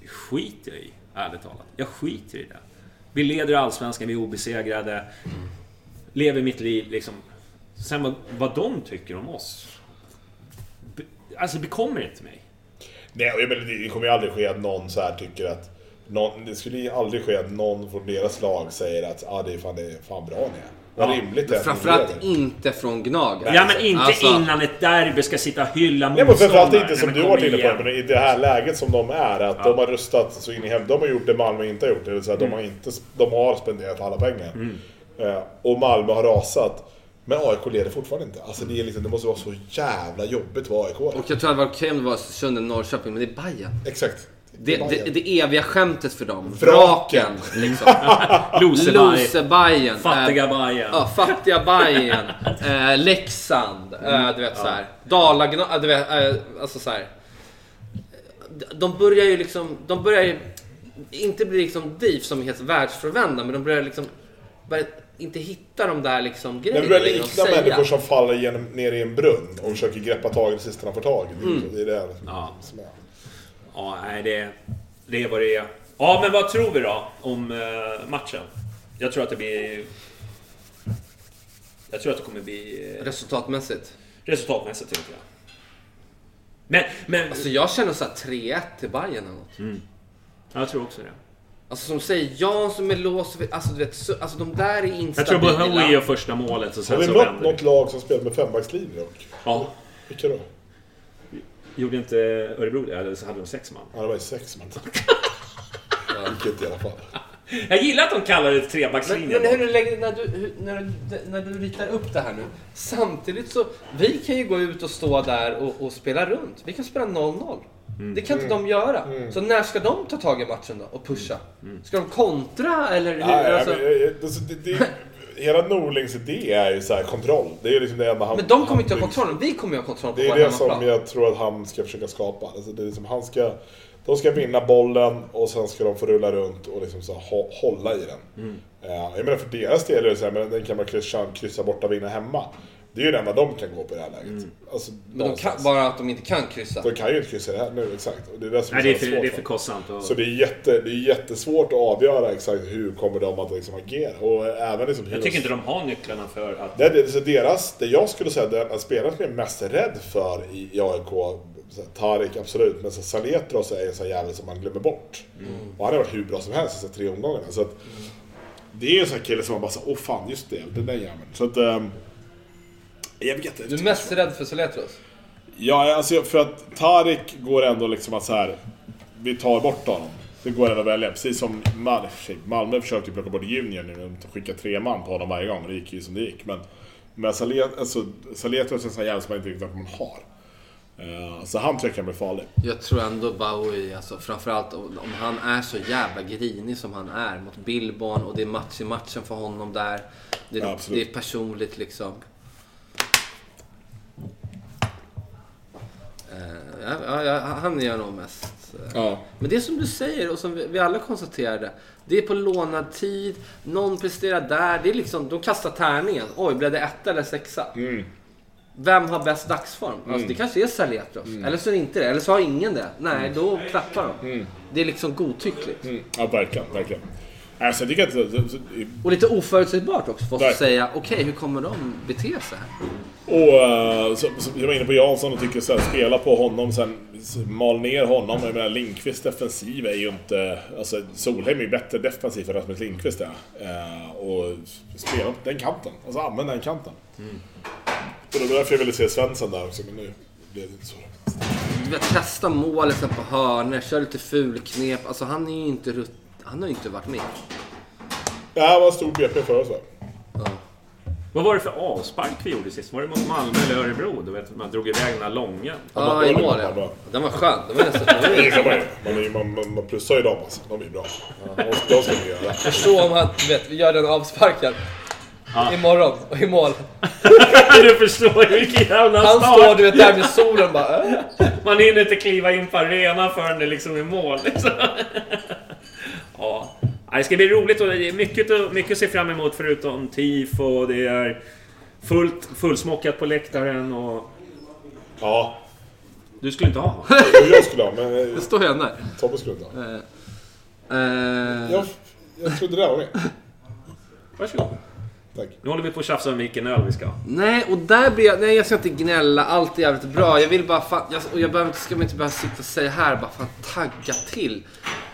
skiter jag i, ärligt talat. Jag skiter i det. Vi leder Allsvenskan, vi är obesegrade. Lever mitt liv liksom. Sen vad, vad de tycker om oss. Alltså bekommer inte mig. Nej, jag menar, det kommer ju aldrig ske att någon så här tycker att... Någon, det skulle ju aldrig ske att någon från deras lag säger att ah, det, är fan, det är fan bra ni är. Ja, rimligt det ni Framförallt inte från Gnag. Ja men inte Alltså- innan ett derby ska sitta och hylla Nej men framförallt inte som Nej, du men kom inne på, men i det här läget som de är, att de har röstat så in i hem. De har gjort det Malmö inte har gjort, det vill säga de, har inte, de har spenderat alla pengar. Eh, och Malmö har rasat. Men AIK leder fortfarande inte. Alltså det, är liksom, det måste vara så jävla jobbigt att vara AIK. Och jag tror att det var okej om det var Östersund Norrköping, men det är Bayern. Exakt. Det, är det, Bayern. det eviga skämtet för dem. Vraken. Vraken. Liksom. [LAUGHS] Loseberg. Losebajen. Fattiga Eh, Bajen. Ja, fattiga Bajen. Eh, Leksand. Eh, du vet såhär. Dalagna... Du vet, eh, alltså såhär. De börjar ju liksom... De börjar ju inte bli liksom DIF som är helt världsfrånvända, men de börjar liksom... Börjar inte hitta de där liksom grejerna det börjar likna människor som faller genom, ner i en brunn och försöker greppa tag i det sista de får tag i. Det är Mm. så- Det är det Ja. som är. Ja, nej, det, det är vad det är. Ja, men vad tror vi då om eh, matchen? Jag tror att det blir... Jag tror att det kommer bli eh, Resultatmässigt. resultatmässigt, tror jag. Men, men... Alltså jag känner såhär 3-1 till Bayern eller något. jag tror också det. Alltså som säger Jansson med lås, alltså du vet, så, alltså de där är instabila. Jag tror Bohoui gör första målet och sen Har vi så mött vänder något lag som spelar med fembackslinje? Ja. Vilka då? Gjorde inte Örebro det? Eller så hade de sex man. Ja, det var ju sex man. Vilket i alla fall. Jag gillar att de kallar det Men, trebackslinjen. men hur lägger, när, du, hur, när, du, när du ritar upp det här nu. Samtidigt så, vi kan ju gå ut och stå där och, och spela runt. Vi kan spela 0-0. Det kan inte de göra. Så när ska de ta tag i matchen då och pusha? Ska de kontra eller hur? Nej, alltså, men, eh, alltså, det, det, [LAUGHS] hela Norlings idé är ju så här kontroll. Det är liksom det enda han... men de kommer inte ha kontrollen. Vi kommer ju ha kontroll på Det är det som hemmaplan. jag tror att han ska försöka skapa. Alltså det är liksom, han ska, de ska vinna bollen och sen ska de få rulla runt och liksom så hå- hålla i den. Mm. Eh, jag menar för deras del är det så här, men den kan man kryssa, kryssa borta och vinna hemma. Det är ju det enda de kan gå på i det här läget. Alltså, Mm. Men de kan, bara att de inte kan kryssa. De kan ju inte kryssa det här nu, exakt. Och det är det som Nej, det är så för, svårt det är för kostsamt. Och... Så det är, jätte, det är jättesvårt att avgöra exakt hur kommer de att liksom agera. Och även liksom hur Jag de- tycker inte de har nycklarna för att... det, det, så deras, det jag skulle säga, den spelaren som är mest rädd för i, i AIK, så Tarik absolut, men så Saletros är en sån jävel som man glömmer bort. Och han har varit hur bra som helst de tre omgångarna. Så att, det är ju en sån här kille som man bara säger, åh fan, just det, den där jäveln. Så att, ehm, jag vet inte. Du är mest rädd för Soletros? Ja, alltså för att Tarik går ändå liksom att så här. Vi tar bort honom. Det går ändå att välja. Precis som Mal Malmö försökte plocka bort Junior nu. De skickade tre man på honom varje gång. Det gick ju som det gick. Men, men alltså, Saletros är en sån här jävel som man inte riktigt vet vad man har. Eh, så han tror jag kan bli farlig. Jag tror ändå Bowie, alltså framförallt om om han är så jävla grinig som han är mot Billborn och det är match i matchen för honom där. Det, Ja, absolut. det är personligt liksom. Eh, ja, ja, ja, han gör nog mest. eh. Ja. Men det som du säger och som vi, alla konstaterade. Det är på lånad tid, någon presterar där. Det är liksom, de kastar tärningen. Oj, blev det etta eller sexa? Mm. Vem har bäst dagsform? Alltså, det kanske är Saletros. Eller så är det inte det. Eller så har ingen det. Nej, då klappar de. Det är liksom godtyckligt. Mm. Ja, verkligen. verkligen. Alltså, jag tycker att... så- så- Och lite oförutsägbart också för oss att säga, okej, hur kommer de bete sig här? Och uh, så, så, jag var inne på Jansson och tycker så här, spela på honom, sen mal ner honom. Jag menar Lindqvist defensiv är ju inte... Alltså Solheim är ju bättre defensiv än Rasmus Lindqvist är. Eh, och spela på den kanten. Alltså använd den kanten. Och det var därför jag ville se Svensson där också, men nu blev det inte så. du vet, testa målet sen på hörnor, kör lite fulknep. Alltså han är ju inte rutt... Han har ju inte varit med. Det här var en stor BP förra året. Vad var det för avspark vi gjorde sist? Var det mot Malmö eller Örebro? Du vet, man drog iväg den här långa. Ja, i mål ja. Den var skön. Den var nästan... ju- man ju. Man, är ju- man, man, man plussar ju dem alltså. De är bra. De, de ska vi göra. Förstå om han, du vet, vi gör den avsparken. Imorgon, och i mål. [LAUGHS] du förstår ju vilken jävla Han start! står du vet där med solen bara... Äh. Man hinner inte kliva in på arenan förrän det liksom är mål. Liksom. Ja. Det ska bli roligt och det är mycket, mycket att se fram emot förutom tifo. Det är fullt, fullsmockat på läktaren och... Ja, Du skulle inte ha? [LAUGHS] jag skulle ha, men [LAUGHS] Det står där. Tobbe skulle inte ha. Eh, Jag, jag trodde det var med. Varsågod. Tack. Nu håller vi på att tjafsa om vilken öl vi ska ha. Nej, och där blir jag... Nej, jag ska inte gnälla. Allt är jävligt bra. Jag vill bara fan... Jag, och jag behöver, inte- ska inte bara sitta och säga här, bara fan tagga till.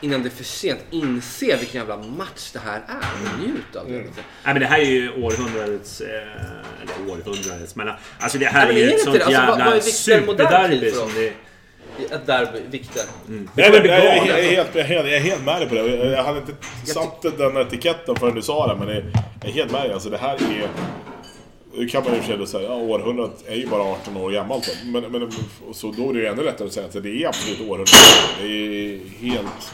Innan det är för sent. Inse vilken jävla match det här är. Njut av det. Nej men det här är ju århundradets... Eh, eller århundradets, men alltså det här men är är ju ett sånt Alltså, vad- jävla vad superderby som det... Ett derby, viktigt. Nej, kommer men, bli jag, jag, galet. jag, är helt, jag, är helt, jag är helt med dig på det. Jag, jag hade inte satt den etiketten förrän du sa det, men jag, jag är helt med dig. Alltså det här är... Nu kan man ju säga ja, århundradet är ju bara 18 år gammalt. då. Men, men, så då är det ju ännu lättare att säga att det är absolut århundradet. Det är helt,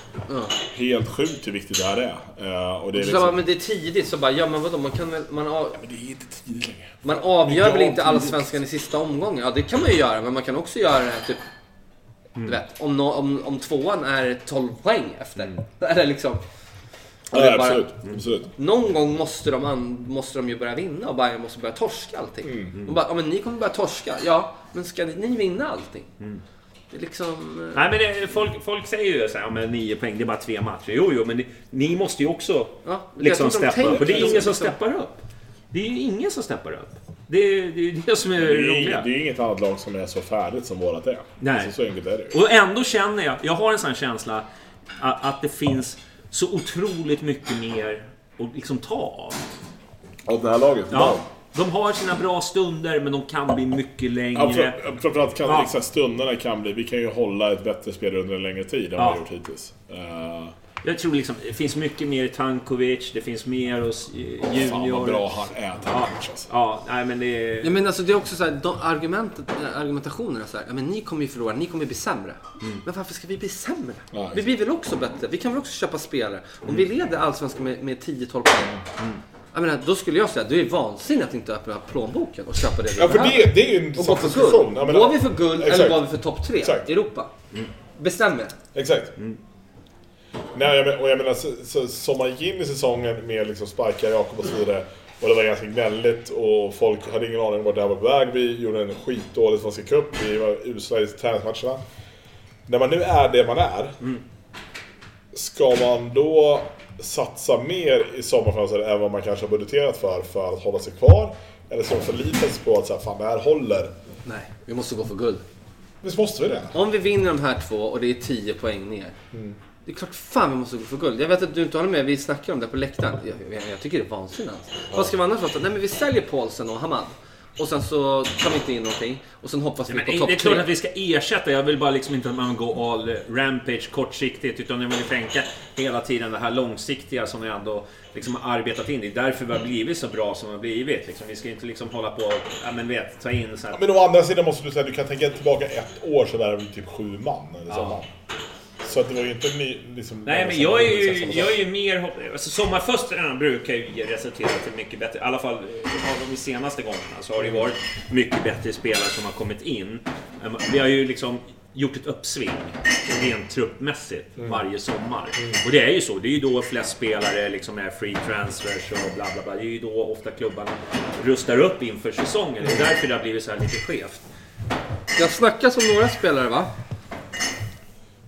helt sjukt hur viktigt det här är. Eh, och det är Så liksom, bara, men det är tidigt, så bara, ja men vadå, man kan väl... Man, av, men det är inte tidigt längre. man avgör Ja, väl inte allsvenskan i sista omgången? Ja, det kan man ju göra, men man kan också göra det här typ... Mm. Du vet, om, nå- om, om tvåan är 12 poäng efter. [LAUGHS] Eller liksom... Ja, det är bara- absolut. absolut. Någon gång måste de, an, måste de ju börja vinna och Bayern måste börja torska allting. Mm. De bara, ja men ni kommer börja torska. Ja, men ska ni, ni vinna allting? Mm. Det är liksom... eh, Nej men det, folk, folk säger ju såhär, ja men 9 poäng, det är bara tre matcher. Jo, jo, men ni, ni måste ju också Ja, liksom steppa upp. Och det är ingen som liksom. steppar upp. Det är ju ingen som steppar upp. Det är det, är det som är Det roliga. inget, det är inget annat lag som är så färdigt som vårat är. Nej. Alltså, så enkelt är det ju. Och ändå känner jag, jag har en sån känsla att, att det finns så otroligt mycket mer att liksom ta av. Och det här laget. Ja, de har sina bra stunder men de kan bli mycket Ja, längre. för, framförallt kan Ja. liksom, stunderna kan bli... Vi kan ju hålla ett bättre spel under en längre tid än Ja. vi har gjort hittills. Uh, Jag tror liksom, det finns mycket mer i Tankovic, det finns mer hos eh, Junior. fan vad bra han är, Ja, Tankovic alltså. ja, nej men det är... Ja, men alltså, det är också så här, de argumentet, äh, argumentationen är så här, ja, men ni kommer ju förlora, ni kommer bli sämre. Men varför ska vi bli sämre? Mm. Ja, vi blir väl också bättre? Vi kan väl också köpa spelare? Om vi leder Allsvenskan med, med 10-12 poäng. Mm. Jag menar, då skulle jag säga, du är vansinnig att inte öppna plånboken och köpa det vi Ja, för det, det är ju en för diskussion. Går vi för guld Exakt. eller går vi för topp tre Exakt. i Europa? Bestäm er. Exakt. Nej, jag men, och jag menar, så, så, som man gick in i säsongen med liksom sparka Jakob och så vidare. Och det var ganska gnälligt och folk hade ingen aning om vart det här var på väg. Vi gjorde en skitdålig Svenska Cup. Vi var usla i träningsmatcherna. När man nu är det man är. Ska man då satsa mer i sommarfönstret än vad man kanske har budgeterat för, för att hålla sig kvar? Eller ska man förlita sig på att så här, fan, det här håller? Nej, vi måste gå för guld. Visst måste vi det? Om vi vinner de här två och det är 10 poäng ner. Det är klart fan vi måste gå för guld. Jag vet att du inte håller med, vi snackar om det på läktaren. Jag, jag, jag tycker det är vansinnigt. Alltså. Vad ska vi annars prata Nej men vi säljer Paulsen och Hamad. Och sen så tar vi inte in någonting. Och sen hoppas vi på det topp är klart att vi ska ersätta. Jag vill bara liksom inte att man går all rampage kortsiktigt. Utan jag vill tänka hela tiden det här långsiktiga som vi ändå liksom har arbetat in. Det är därför vi har blivit så bra som vi har blivit. Liksom. Vi ska inte liksom hålla på och, ja men vet, ta in så här. Men å andra sidan måste du säga, du kan tänka tillbaka ett år så där är vi typ sju man. Eller så, man. Så att det var ju inte ny, liksom, Nej men jag är ju, jag är ju mer... hopp- Alltså sommarfönstren brukar ju resultera till mycket bättre... I alla fall eh, av de senaste gångerna så har det ju varit mycket bättre spelare som har kommit in. Vi har ju liksom gjort ett uppsving rent truppmässigt varje sommar. Och det är ju så. Det är ju då flest spelare liksom är free transfers och bla bla bla. Det är ju då ofta klubbarna rustar upp inför säsongen. Det är därför det har blivit så här lite skevt. Jag snackas om några spelare va?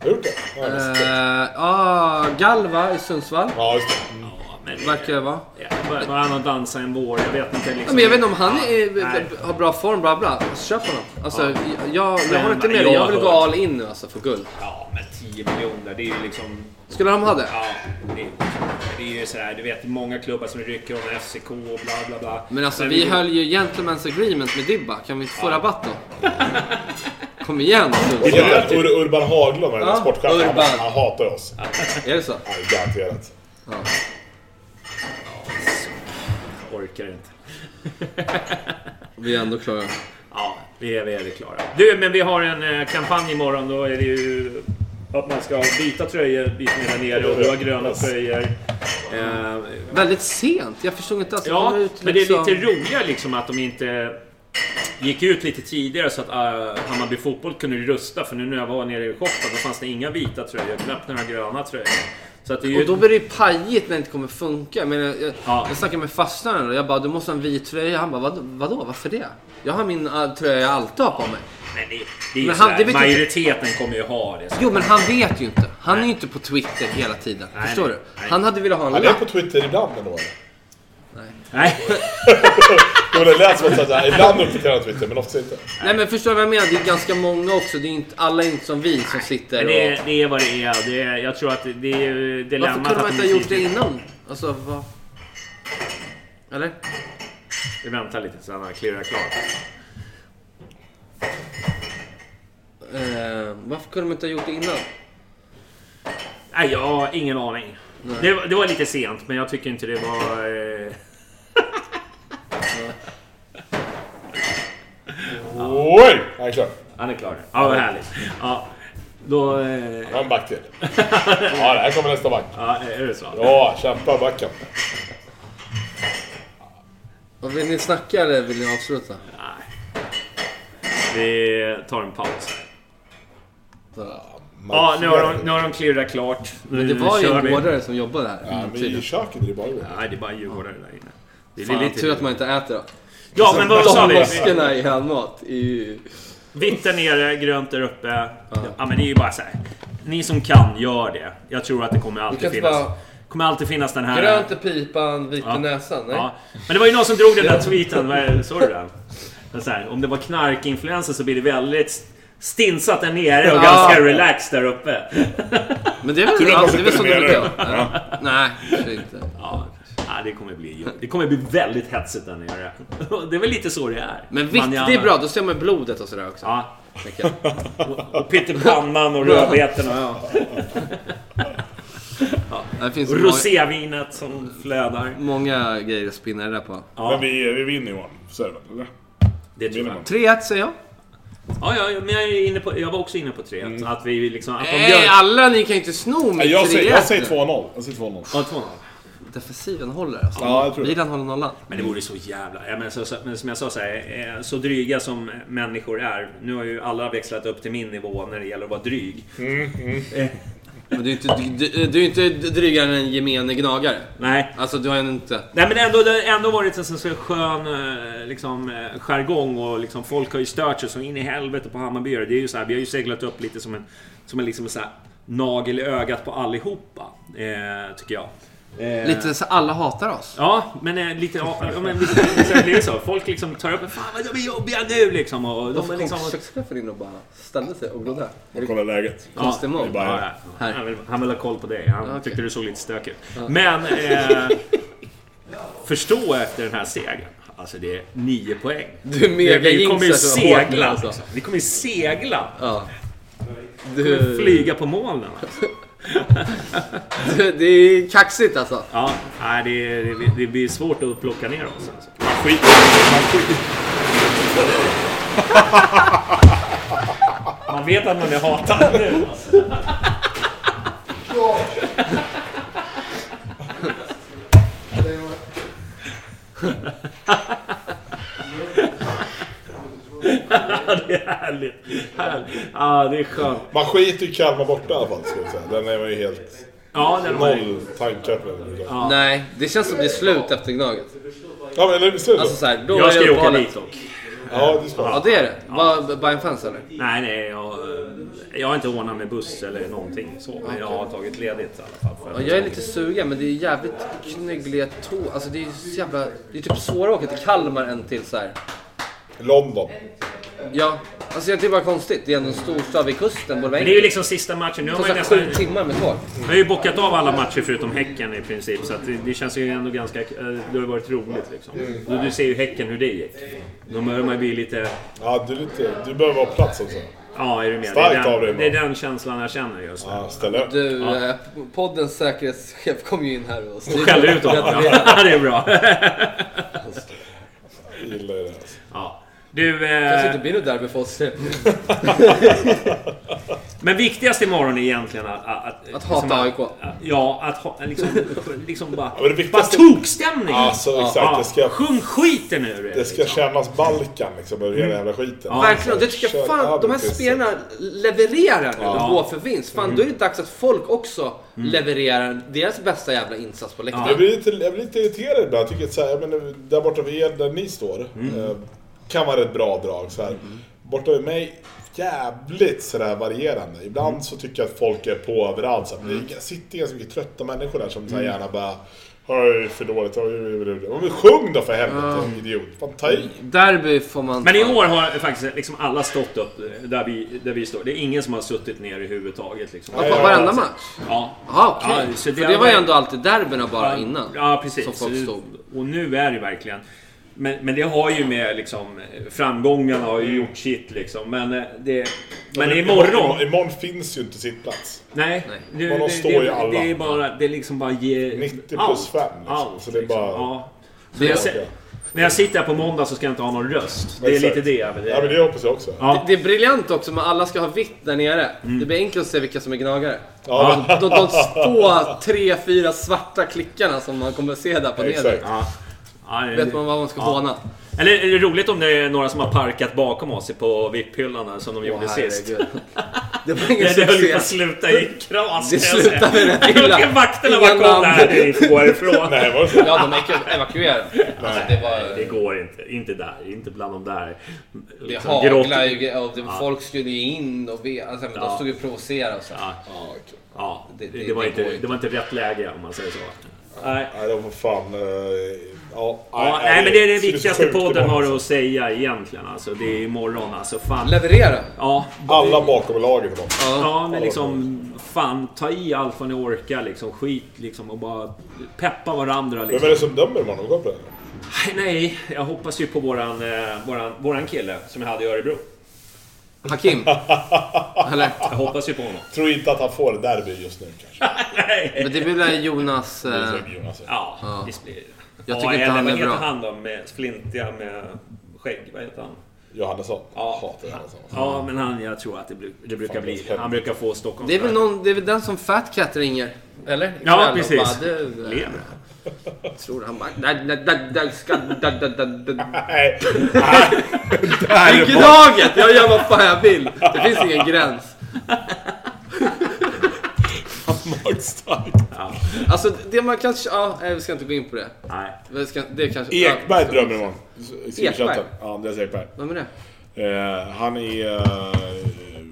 Har du gjort det? Ja, Eh, är säkert. ah, Galva i Sundsvall. ja just det. Mm. Ja, men... Verkar det vara. Ja, han och dansa en vår. Jag vet inte liksom... Ja, men jag vet inte om han är, har bra form, bla bla. Köp honom. Alltså, jag, jag, jag Men har inte med det. jag Jag vill gå all in nu alltså för guld. Ja, men 10 miljoner, det är ju liksom... Skulle de ha det? Ja, det, det är ju sådär, du vet många klubbar som rycker om FCK och bla bla bla. Men alltså vi höll ju gentlemen's agreement med Dibba. Kan vi inte få rabatt då? [LAUGHS] Kom igen är det? Ur, Urban Haglund, den Ja, sportchefen. Han, Urban. han hatar oss. Är det så? Ja, garanterat. Orkar inte. [LAUGHS] Vi är ändå klara. Ja, vi är, vi är det klara. Du, men vi har en eh, kampanj imorgon. Då är det ju att man ska byta tröjor lite mer där nere och du har gröna tröjor. Eh, Väldigt sent. Jag förstod inte att det ja, kom ut men det är liksom- lite roligare liksom att de inte gick ut lite tidigare så att uh, Hammarby Fotboll kunde rösta. För nu när jag var nere i shoppen då fanns det inga vita tröjor, knappt några gröna tröjor. Så att det är ju... Och då blir det ju pajigt när det inte kommer funka. Men jag, jag, Ja. jag snackade med farsan och jag bara, du måste ha en vit tröja. Han bara, Vad, vadå? Varför det? Jag har min uh, tröja jag alltid har på mig. Men det, det är ju Men sådär, han- vet inte- majoriteten kommer ju ha det. Så. Jo, men han vet ju inte. Han är ju inte på Twitter hela tiden. Nej, Förstår nej, du? nej. Han hade velat ha en Han är lapp. på Twitter ibland ändå eller? Nej. [LAUGHS] Jo, det lät som att säga, ibland uppdaterar han Twitter, men oftast inte. Nej, men förstår du vad jag menar? Det är ganska många också. Det är inte, alla är inte som vi som sitter det, och... är, det är vad det är. Det är. Jag tror att det, det är ju Varför dilemmat kunde man att inte ha gjort det innan? Alltså, vad... Eller? Vi väntar lite så han klirrar klart. Eh, varför kunde de inte ha gjort det innan? Nej, jag har ingen aning. Det, var- det var lite sent, men jag tycker inte det var... Eh... Oj! Han är klar. Han är klar. Ja, vad härligt. Ja, då... Eh... Han back till. Ja, det här kommer nästa back. Ja, är det så? Ja, kämpa backen. Vad Vill ni snacka eller vill ni avsluta? Nej. Vi tar en paus. Så. Ja, nu har de, nu har de klirrat klart. Men det Nu var ju en vårdare som jobbade här. Ja, men i köket är det bara. Nej, det är bara djurgårdare där inne. Det är Fan, lite... tur att man inte äter då. Ja, men vad sa De vi? maskerna i handmat är ju... Vitt där nere, grönt där uppe. Ja, men det är ju bara så här. Ni som kan, gör det. Jag tror att det kommer Det alltid finnas... vara kommer alltid finnas den här... grönt i pipan, vit Ja. i näsan. Nej? Ja. Men det var ju någon som drog den där tweeten. Är- Såg du den? [LAUGHS] Här, om det var knarkinfluencer så blir det väldigt stinsat där nere och Ja. ganska relaxed där uppe. Men det är väl, ja, de det är väl så vara? Ja. Nej, kanske inte. Ja, ja, det kommer bli Det kommer bli väldigt hetsigt där nere. [LAUGHS] Det är väl lite så det är. Men vitt, det är bra. Då ser man blodet och sådär också. Ja. Och, och Peter Panman och rödbetorna. Ja. Det finns Och rosévinet som flödar. många grejer att spinna det där på. Ja, Men vi, vi vinner. Så är det väl, eller? det tror jag. 3-1 säger jag. Ja, ja, men jag, är inne på, jag var också inne på 3 Att vi liksom... Att de gör... alla ni kan ju inte sno mitt Jag säger, jag 3-1 säger nu. 2-0. Jag säger 2-0. Ja, 2-0. Defensiven håller alltså. Ja, jag tror. Milan håller nollan. Men det vore så jävla... Ja, men, så, så, men som jag sa, så, här, eh, så dryga som människor är. Nu har ju alla växlat upp till min nivå när det gäller att vara dryg. Men du är inte, du, du, är inte drygare än en gemene gnagare. Nej. Alltså du har ju inte... Nej men ändå, det har ändå varit en sån så skön eh, liksom, eh, jargong och liksom, folk har ju stört sig så in i helvete på Hammarbyare. Det är ju så här, vi har ju seglat upp lite som en, som en liksom så här, nagel i ögat på allihopa. Eh, tycker jag. Eh, Lite så alla hatar oss. Ja, men eh, lite... Ja, men här blir det så. Folk liksom tar upp Fan vad de är jobbiga nu liksom. Och de är liksom... kom kökschefen in och bara ställde sig och glodde? Och kolla läget. Ja, mål. det är bara- Ja, ja. Här. Han, vill, han vill ha koll på dig. Han okej. tyckte du såg lite stökig ut. Men... Eh, [LAUGHS] förstå efter den här segern. Alltså det är nio poäng. Du är mega Vi kommer ju segla. alltså. Vi kommer ju segla. Ja. Vi kommer Du, flyga på molnen. Alltså. [LAUGHS] [LAUGHS] det är kaxigt alltså. Ja, nej, det, det, det blir svårt att plocka ner oss. Alltså. Man skiter man skiter. Man vet att man är hatad nu. Alltså. [LAUGHS] det är härligt. härligt. Ja, det är skönt. Man skiter i Kalmar borta i alla fall, ska jag säga. Den är man ju helt... Ja, den var Noll tankar på den. Ja, Nej, det känns som det är slut efter Gnaget. ja men eller det Alltså så? här, då Jag är ska det ju åka dit dock. Ja, det ska Ja, man. det är det. Var Bayern fans eller? Nej, nej. Jag, jag har inte ordnat med buss eller någonting så. Men jag har tagit ledigt i alla fall. För Ja, jag är lite sugen, men det är jävligt knyggliga tå... Alltså det är så jävla... Det är typ svårare att åka till Kalmar än till så här. London. Ja, alltså det är bara konstigt. Det är ändå en stor stad vid kusten. Borde Men det är ju liksom sista matchen. Nu har Det man ju nästan... sju timmar med tåg. Man har ju bockat av alla matcher förutom Häcken i princip. Så att det, det känns ju ändå ganska... eh, Det har ju varit roligt liksom. Du, du ser ju Häcken hur det gick. Då börjar man ju bli lite... Ja, du, är lite, du behöver vara på plats också. Ja, är du med? Starkt det, är av dig, den, det är den känslan jag känner just nu. Ja, ställ upp. Du, Ja. eh, poddens säkerhetschef kom ju in här och skäller ut honom. [LAUGHS] [LAUGHS] Ja, det är bra. Jag gillar ju det. Alltså. Ja. Du, kanske eh, inte blir något derby för oss. [LAUGHS] men viktigast imorgon är egentligen att... Att, Att hata AIK. Ja, att ha, liksom, liksom bara... det bara tokstämning! Alltså exakt, Ja, det ska, Sjung skiten ur det! det ska liksom. kännas Balkan liksom över hela jävla skiten. Ja. Verkligen, det tycker jag fan, de här spelarna levererar nu Ja. går för vinst. Fan, då är det dags att folk också levererar deras bästa jävla insats på läktaren. Jag blir lite, jag blir lite irriterad ibland. Jag tycker att så här, jag menar, där borta vid er, där ni står, eh, kan vara ett bra drag. Så här. Borta vid mig, jävligt sådär varierande. Ibland så tycker jag att folk är på överallt. Så här, men det sitter ganska mycket trötta människor där som så här, gärna bara Oj, för dåligt. Oj, oj, oj. Men sjung då för helvete, idiot. Fan, ta i. Derby får man... Men i år har faktiskt liksom alla stått upp där vi, där vi står. Det är ingen som har suttit ner i huvudtaget. Liksom. Ja, på varenda match? Ja. Jaha, okej. Ja, så För det det var ju ändå alltid derbyna bara innan. Ja, precis. Som folk stod. Och nu är det verkligen... Men, men det har ju med liksom... Framgångarna har ju gjort sitt liksom. Men eh, det... Men imorgon... Imorgon finns ju inte sittplats. Nej. Nej. Det, de det, står det, ju alla. Det är bara... Det är liksom bara ge... 90 plus allt. 5 liksom. Allt, Så det är liksom. bara... Ja. Det Jag ser- När jag sitter här på måndag så ska jag inte ha någon röst. Det är Exakt. lite det jag vill... Ja, men det hoppas jag också. Ja. det är briljant också, men alla ska ha vitt där nere. Mm. Det blir enkelt att se vilka som är gnagare. Ja, De, de två, tre, fyra svarta klickarna som man kommer se där på Exakt. nedre. Ja. Ja, det- Vet man vad man ska håna? Eller är det roligt om det är några som har parkat bakom oss på VIP-hyllan som de gjorde Åh, sist? [LAUGHS] Det var ingen Nej, det höll ju succé. på att sluta i kras. Det slutade med rätt illa. Vakterna Inga bara kom där, ni får gå härifrån. [LAUGHS] Nej, var så? Ja, de evaku- evakuerade. Alltså, det var... Det går inte. Inte där. Inte bland de där. Det liksom, haglade ju och det, folk skulle ju in och ve, alltså, men de Ja. stod ju och provocerade och så. Ja, Ja, okej. ja. Det, Det- det, var det inte, inte. det var inte rätt läge om man säger så. Nej. Nej, de får fan... ja, Ja, nej, men det är det viktigaste podden har att säga egentligen. Alltså, det är imorgon. Alltså, fan. Leverera! Ja, Alla bakom laget imorgon. Ja, men liksom fan ta i allt vad ni orkar liksom. Skit liksom och bara peppa varandra Vem är liksom. det som dömer imorgon? På det? Nej, jag hoppas ju på våran, eh, våran, våran kille som jag hade i Örebro. Hakim. [LAUGHS] Eller? Jag hoppas ju på honom. Tror inte att han får derby just nu kanske. [LAUGHS] Nej. Men det blir väl Jonas... Det Eh, Jonas. Ja, Ja. visst blir det. Jag Ja, tycker inte eller han är Vad heter bra. han då med flintiga med skägg? Vad heter han? Johannesson. Ja. Hatar Johannesson. Ja, men han, jag tror att det, det brukar Fan, bli... Han brukar få Stockholms det är väl någon, det är väl den som Fat Cat ringer? Eller? Ja, precis. Bara, Lever. tror han bara... Nej. Gnaget! [LAUGHS] Jag gör vad fan jag vill. Det finns ingen gräns. Magstarkt. Ja, Alltså det man kanske... Ja, nej, vi ska inte gå in på det. nej. Vi ska, det kanske, Ekberg ja, drömmer i Ekberg? chatten. Ja, Andreas Ekberg. Vem är det? Eh, han är... Eh,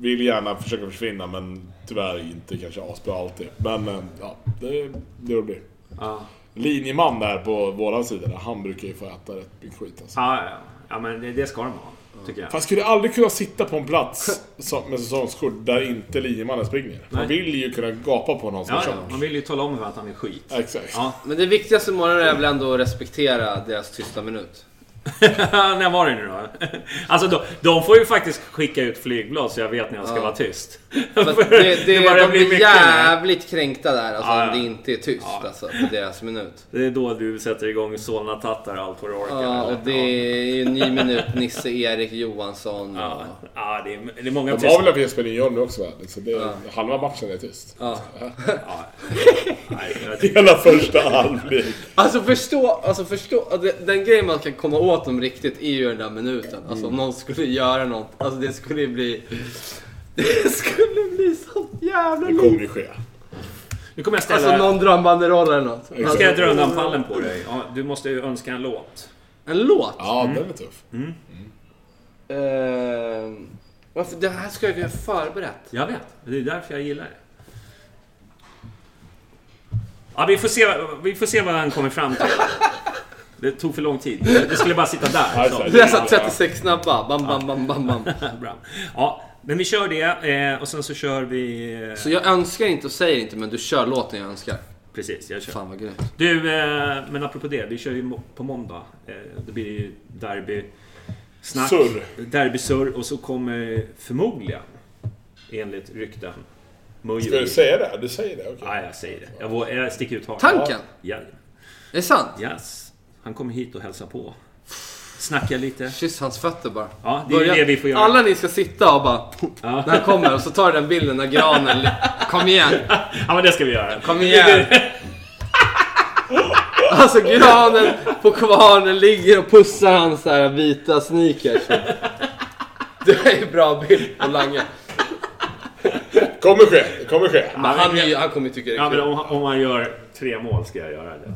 vill gärna försöka försvinna men tyvärr inte kanske asbra alltid. Men eh, ja, det, det blir. Ja. Linjeman där på våran sida, han brukar ju få äta rätt mycket skit alltså. Ja, ja. ja, men det, det ska de ha. Tycker jag. Fast skulle aldrig kunna sitta på en plats som- med säsongskort där inte linjemannen springer. Man vill ju kunna gapa på någon som Ja, är ja, tjock. man vill ju tala om för att han är skit. Exakt. Ja. Men det viktigaste imorgon är väl ändå att respektera deras tysta minut. [LAUGHS] när var det nu då? [LAUGHS] Alltså de, de får ju faktiskt skicka ut flygblad så jag vet när jag ska Ja. vara tyst. [LAUGHS] Det, det, börjar de bli är mycket jävligt kränkta där alltså, Ja, om ja. det inte är tyst Ja. alltså, på deras minut. [LAUGHS] Det är då du sätter igång Solna-tattar och allt vad du orkar. Ja, och det är ju en ny minut, Nisse Erik Johansson. Ja, Och, ja det, är, det är många De har väl en Jesper Lindholm nu också? Så det, halva matchen är tyst. ja. [LAUGHS] Tycker- Hela första halvlek. Alltså förstå, alltså förstå, det- den grejen man kan komma åt dem riktigt är ju den där minuten. Alltså om någon skulle göra något, alltså det skulle bli... [LAUGHS] Det skulle bli så jävla Det kommer liv. ju ske. Nu kommer jag ställa... Alltså någon drar en banderoll eller något. Nu ska jag dra undan pallen på dig. Ja, du måste ju önska en låt. En låt? Ja, Mm. den är tuff. Ehm, varför, det här ska jag ju ha förberett. Jag vet. Det är därför jag gillar det. Ja, vi får se, vi får se vad han kommer fram till. [LAUGHS] Det tog för lång tid. Det skulle bara sitta där. Så. Det är så här 36 snabba, bam bam bam bam bam. [LAUGHS] Bra. Ja, men vi kör det eh, och sen så kör vi... eh, Så jag önskar inte och säger inte, men du kör låten jag önskar. Precis, jag kör. Fan vad grymt. Du, eh, men apropå det. Vi kör ju på måndag. Då blir det ju derby. Snack, Surr. derbysurr och så kommer förmodligen, enligt rykten, Mujo. Ska du säga det? Du säger det? Okej. Ja, jag säger det. Jag, vå- jag sticker ut hakan. Tanken? Ja, Är det sant? yes. Han kommer hit och hälsar på. Snackar lite. Kyss hans fötter bara. Ja, det är Börja- det vi får göra. Alla ni ska sitta och bara... Ja. När han kommer och så tar du den bilden när granen... Kom igen! Ja, men det ska vi göra. Kom igen! Alltså granen på kvarnen ligger och pussar hans här vita sneakers. Det är en bra bild på Lange. Kommer ske, kommer ske. Men han, ju- han kommer ju tycka det Ja, är men kul. om, om han gör tre mål ska jag göra det.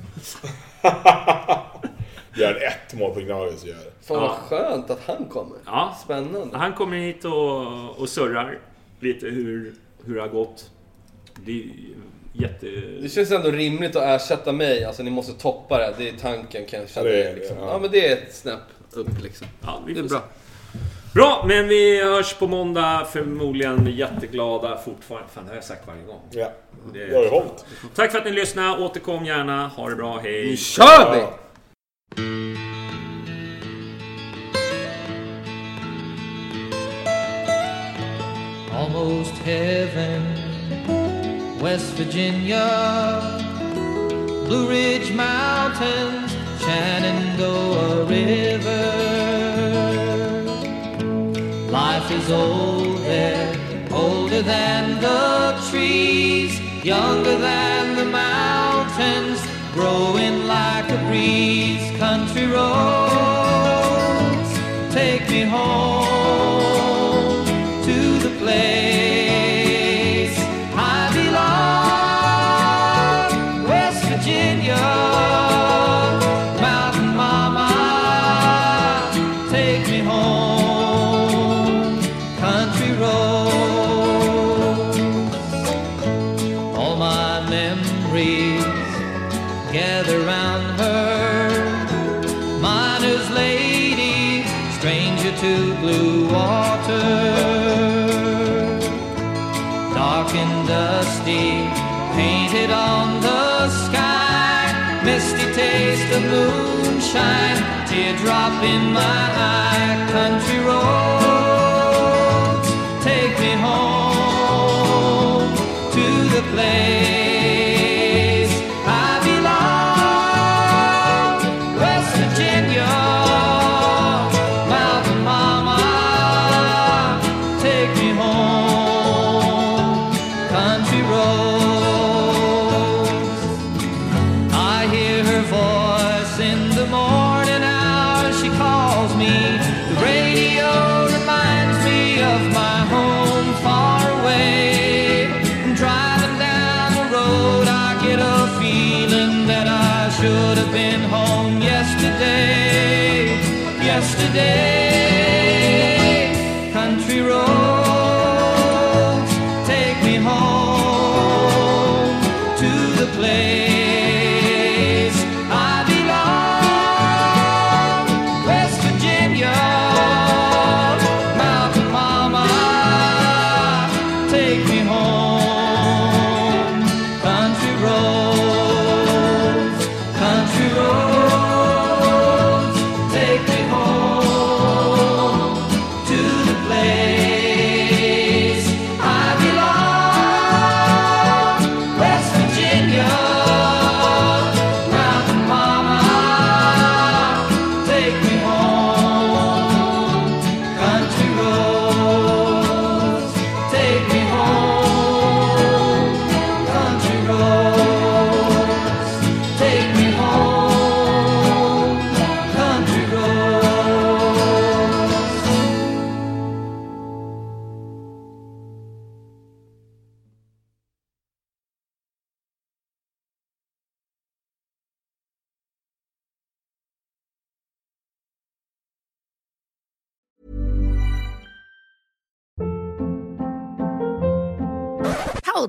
[LAUGHS] Gör ett mål på Gnaget så gör det. Fan vad skönt att han kommer. Ja. Spännande. Han kommer hit och, och surrar lite hur, hur det har gått. Det är jätte... Det känns ändå rimligt att ersätta mig. Alltså ni måste toppa det. Det är tanken kan jag känna. Det är- liksom. ja. ja. men det är ett snäpp upp liksom. Ja, Det är bra. Bra, men vi hörs på måndag. Förmodligen jätteglada fortfarande. Fan, det har jag sagt varje gång. Ja, Det det har ju hållit. Tack för att ni lyssnade. Återkom gärna. Ha det bra. Hej! Nu kör vi! Almost heaven. West Virginia, Blue Ridge Mountains, Shenandoah River. Life is old there, older than the trees, younger than the mountains, growing like a breeze. Country roads, take me home moonshine, teardrop in my eye, country roads, take me home to the place